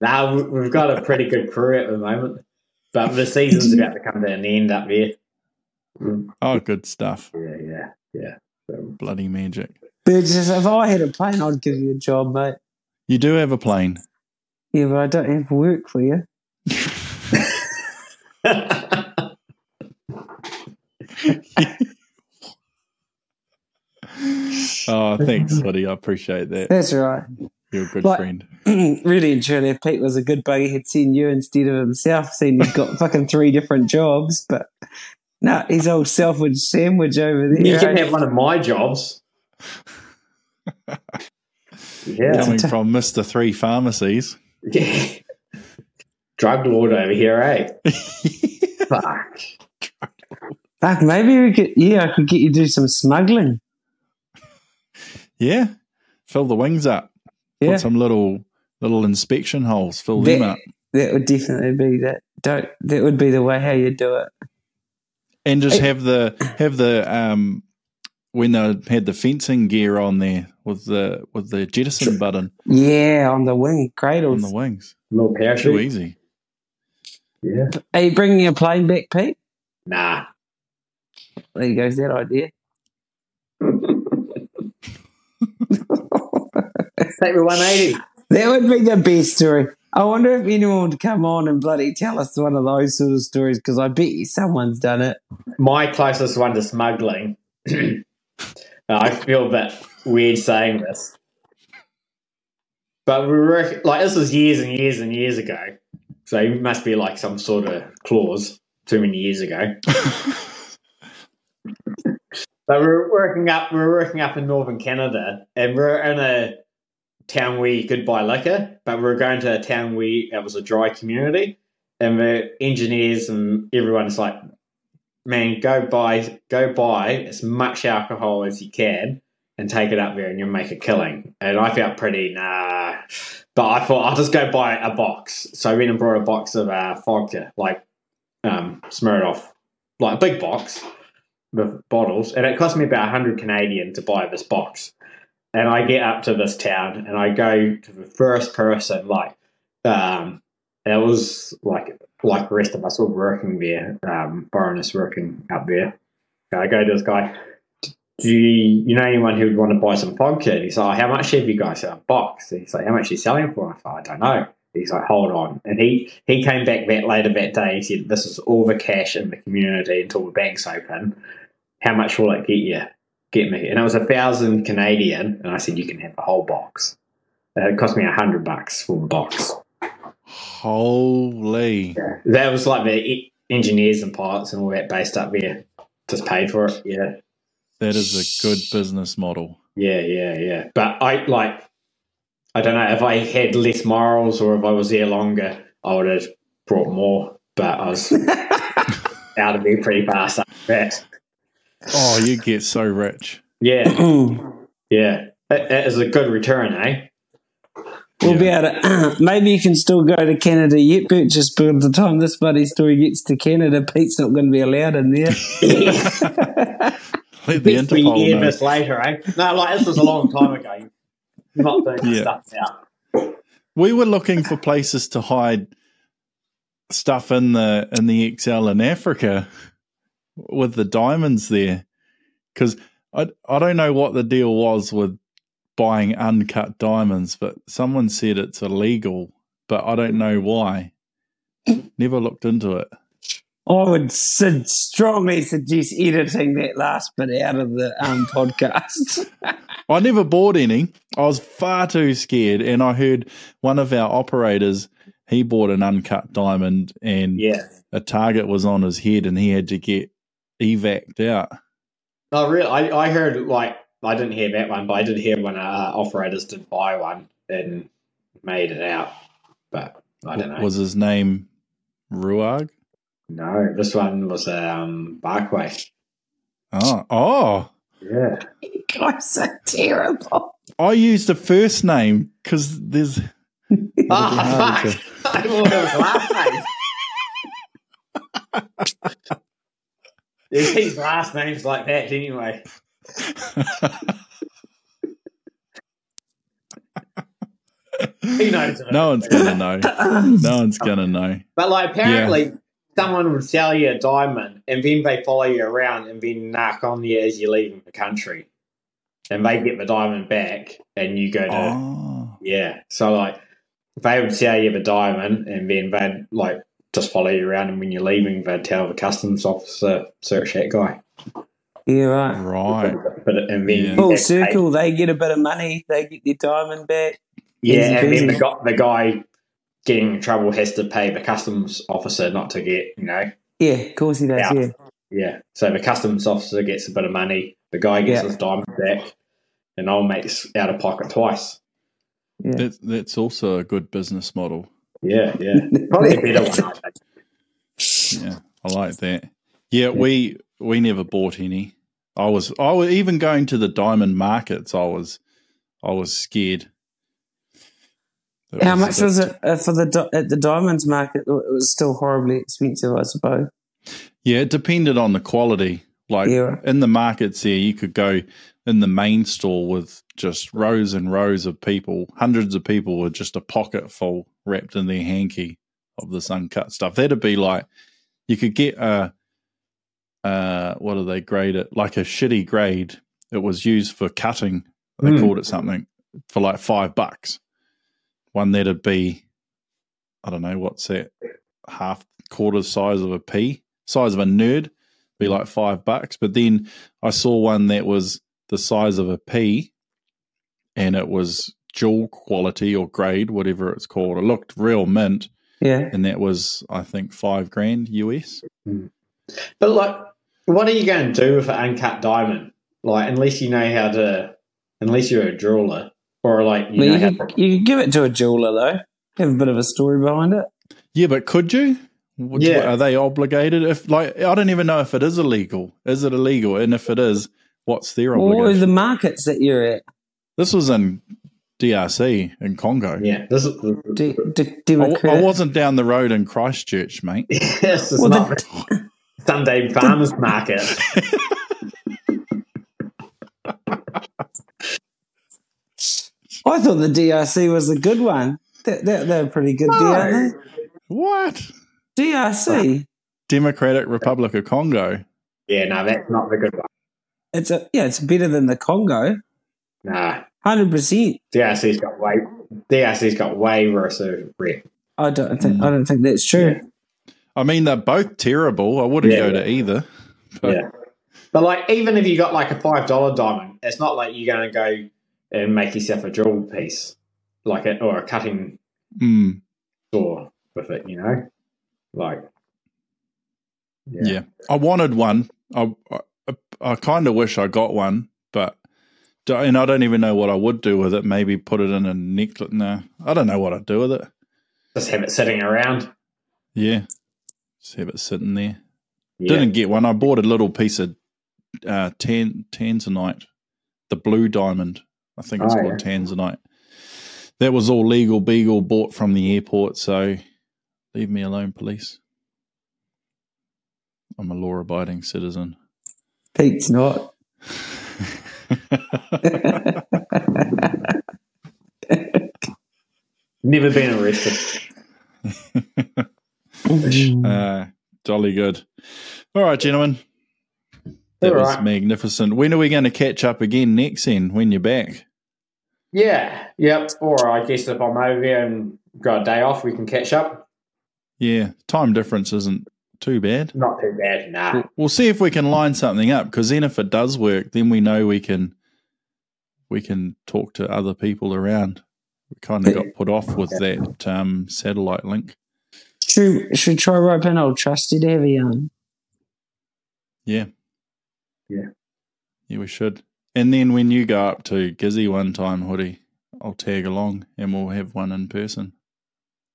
Now we- we've got a pretty good crew at the moment, but the season's about to come to an end up there. Mm, Oh, good stuff. Yeah, yeah, yeah. So, Bloody magic. Burgess, if I had a plane, I'd give you a job, mate. You do have a plane. Yeah, but I don't have work for you. Oh, thanks, buddy. I appreciate that. That's right. You're a good Like- friend. really and truly, if Pete was a good buggy, he'd seen you instead of himself, seeing he's got fucking three different jobs. But no, he's old Selfridge sandwich over there. you can eh? have one of my jobs. Yeah, Coming from Mr. Three Pharmacies. Yeah. Drug lord over here, eh? Fuck. Fuck, maybe we could. Yeah, I could get you to do some smuggling. yeah. Fill the wings up. Yeah, Put some little little inspection holes. Fill them up. that would definitely be that. Don't. That would be the way how you do it. And just have the have the um when they had the fencing gear on there with the with the jettison button Yeah, on the wing cradles. on the wings. A Little Too parachute. easy. Yeah. Are you bringing your plane back, Pete? Nah. There goes that idea. Take me 180. That would be the best story. I wonder if anyone would come on and bloody tell us one of those sort of stories because I bet you someone's done it. My closest one to smuggling. I feel a bit weird saying this. But we were like this was years and years and years ago. So it must be like some sort of clause too many years ago. But we were working up we were working up in northern Canada and we are in a town where you could buy liquor, but we were going to a town where it was a dry community and the engineers and everyone's like, Man, go buy go buy as much alcohol as you can and take it up there and you'll make a killing. And I felt pretty nah. But I thought I'll just go buy a box. So I went and brought a box of uh, vodka, like um, Smirnoff, like a big box with bottles, and it cost me about 100 Canadian to buy this box. And I get up to this town and I go to the first person, like, um, it was like like the rest of us were working there, um, Baroness working up there. And I go to this guy, do you, you know anyone who would want to buy some vodka? And he's like, how much have you guys sell a box? And he's like, how much are you selling for? I thought, I don't know. He's like, hold on. And he, he came back that later that day. He said, this is all the cash in the community until the bank's open. How much will it get you? Get me. And it was a thousand Canadian. And I said, you can have the whole box. Uh, it cost me a hundred bucks for the box. Holy. Yeah. That was like the engineers and pilots and all that based up there. Just paid for it. Yeah. That is a good business model. Yeah, yeah, yeah. But I like, I don't know if I had less morals or if I was there longer, I would have brought more. But I was out of there pretty fast after that. Oh, you get so rich. Yeah, yeah. That, that is a good return, eh? We'll be Yeah. able to. maybe you can still go to Canada yet, but just by the time this bloody story gets to Canada, Pete's not going to be allowed in there. Let the Three Interpol know. years later, eh? No, like this was a long time ago. You're not doing Yeah. stuff now. We were looking for places to hide stuff in the in the XL in Africa with the diamonds there, because I I don't know what the deal was with buying uncut diamonds, but someone said it's illegal, but I don't know why. Never looked into it. I would su- strongly suggest editing that last bit out of the um, podcast. I never bought any. I was far too scared, and I heard one of our operators he bought an uncut diamond, and Yeah. a target was on his head, and he had to get evac'd out. No, really. I, I heard like I didn't hear that one, but I did hear when uh, operators did buy one and made it out. But I don't know. Was his name Ruag? No, this one was a um Barkway. Oh, oh! Yeah. You Guys, so terrible. I used the first name because there's Oh hard fuck! I thought it was last name. There's these last names like that anyway. Who knows? it- no one's gonna know. No one's gonna know. But like apparently someone would sell you a diamond and then they follow you around and then knock on you as you're leaving the country. And they get the diamond back and you go to Oh, Yeah. So like they would sell you the diamond and then they'd like just follow you around and when you're leaving they'd tell the customs officer search that guy. Yeah, right. right. But and then Yeah. Full circle, they get a bit of money, they get their diamond back. Yeah, and then the guy, the guy getting in trouble has to pay the customs officer not to get, you know. Yeah, of course he does, Yeah. yeah. Yeah. So the customs officer gets a bit of money, the guy gets Yeah. his diamond back, and old mate's out of pocket twice. That's that's also a good business model. Yeah, yeah. Probably a better one, Yeah, I like that. Yeah, we we never bought any. I was I was even going to the diamond markets. I was I was scared. It How much was it uh, for the at the diamonds market? It was still horribly expensive, I suppose. Yeah, it depended on the quality. Like Yeah. in the markets there, you could go in the main store with just rows and rows of people, hundreds of people with just a pocket full wrapped in their hanky of this uncut stuff. That'd be like you could get a uh what do they grade it? Like a shitty grade. It was used for cutting. They Hmm. called it something for like five bucks. One that'd be I don't know, what's that? Half quarter size of a pea, size of a nerd, be mm. like five bucks. But then I saw one that was the size of a pea and it was jewel quality or grade, whatever it's called. It looked real mint, Yeah. and that was I think five grand US. Mm. But like, what are you going to do with an uncut diamond? Like, unless you know how to, unless you're a jeweler, or like you But know you could, to, you could give it to a jeweler, though. Have a bit of a story behind it. Yeah, but could you? Would- Yeah. Are they obligated? If like I don't even know if it is illegal. Is it illegal? And if it is, what's their Or obligation? the markets that you're at. this was in DRC in Congo. yeah, this is D- D- I, w- I wasn't down the road in Christchurch, mate. this is Well, not the- the Sunday farmers market. I thought the DRC was a good one. They, they, they're pretty good, aren't they? what? DRC. Democratic Republic of Congo. Yeah, no, that's not the good one. It's a yeah, it's better than the Congo. No, Hundred percent. DRC's got way, DRC's got way worse of rep. I don't think hmm. I don't think that's true. I mean, they're both terrible. I wouldn't Yeah. go to either. But yeah, but like, even if you got like a five dollar diamond, it's not like you're going to go and make yourself a jewel piece, like it or a cutting mm, store with it. You know, like yeah. I wanted one. I I, I kind of wish I got one, but and I don't even know what I would do with it. Maybe put it in a necklace. No, I don't know what I'd do with it. just have it sitting around. Yeah, just have it sitting there. Yeah. Didn't get one. I bought a little piece of uh, tan, tanzanite, the blue diamond. I think it's Oh, called tanzanite. that was all legal beagle bought from the airport. So leave me alone, police. I'm a law abiding citizen. Pete's not. Never been arrested. uh, jolly good. All right, gentlemen. That All was right. magnificent. When are we going to catch up again next then, when you're back? Yeah, yep. Or I guess if I'm over here and got a day off, we can catch up. Yeah, time difference isn't too bad. Not too bad, nah. We'll, we'll see if we can line something up because then if it does work, then we know we can we can talk to other people around. We kind of got put off with that um, satellite link. Should, should we try roping old Trusty to have a yarn? Yeah. Yeah. Yeah, we should. And then when you go up to Gizzy one time, Hoodie, I'll tag along and we'll have one in person.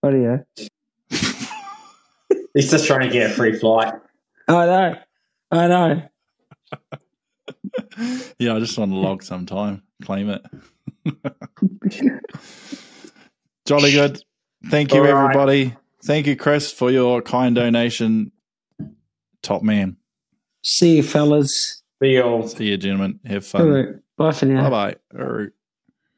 What do you? He's just trying to get a free flight. I know. I know. yeah, I just want to log some time, claim it. Jolly good. Thank you, All right. everybody. Thank you, Chris, for your kind donation. Top man. See you, fellas. See you all. See you, gentlemen. Have fun. right. Bye for now. Bye bye.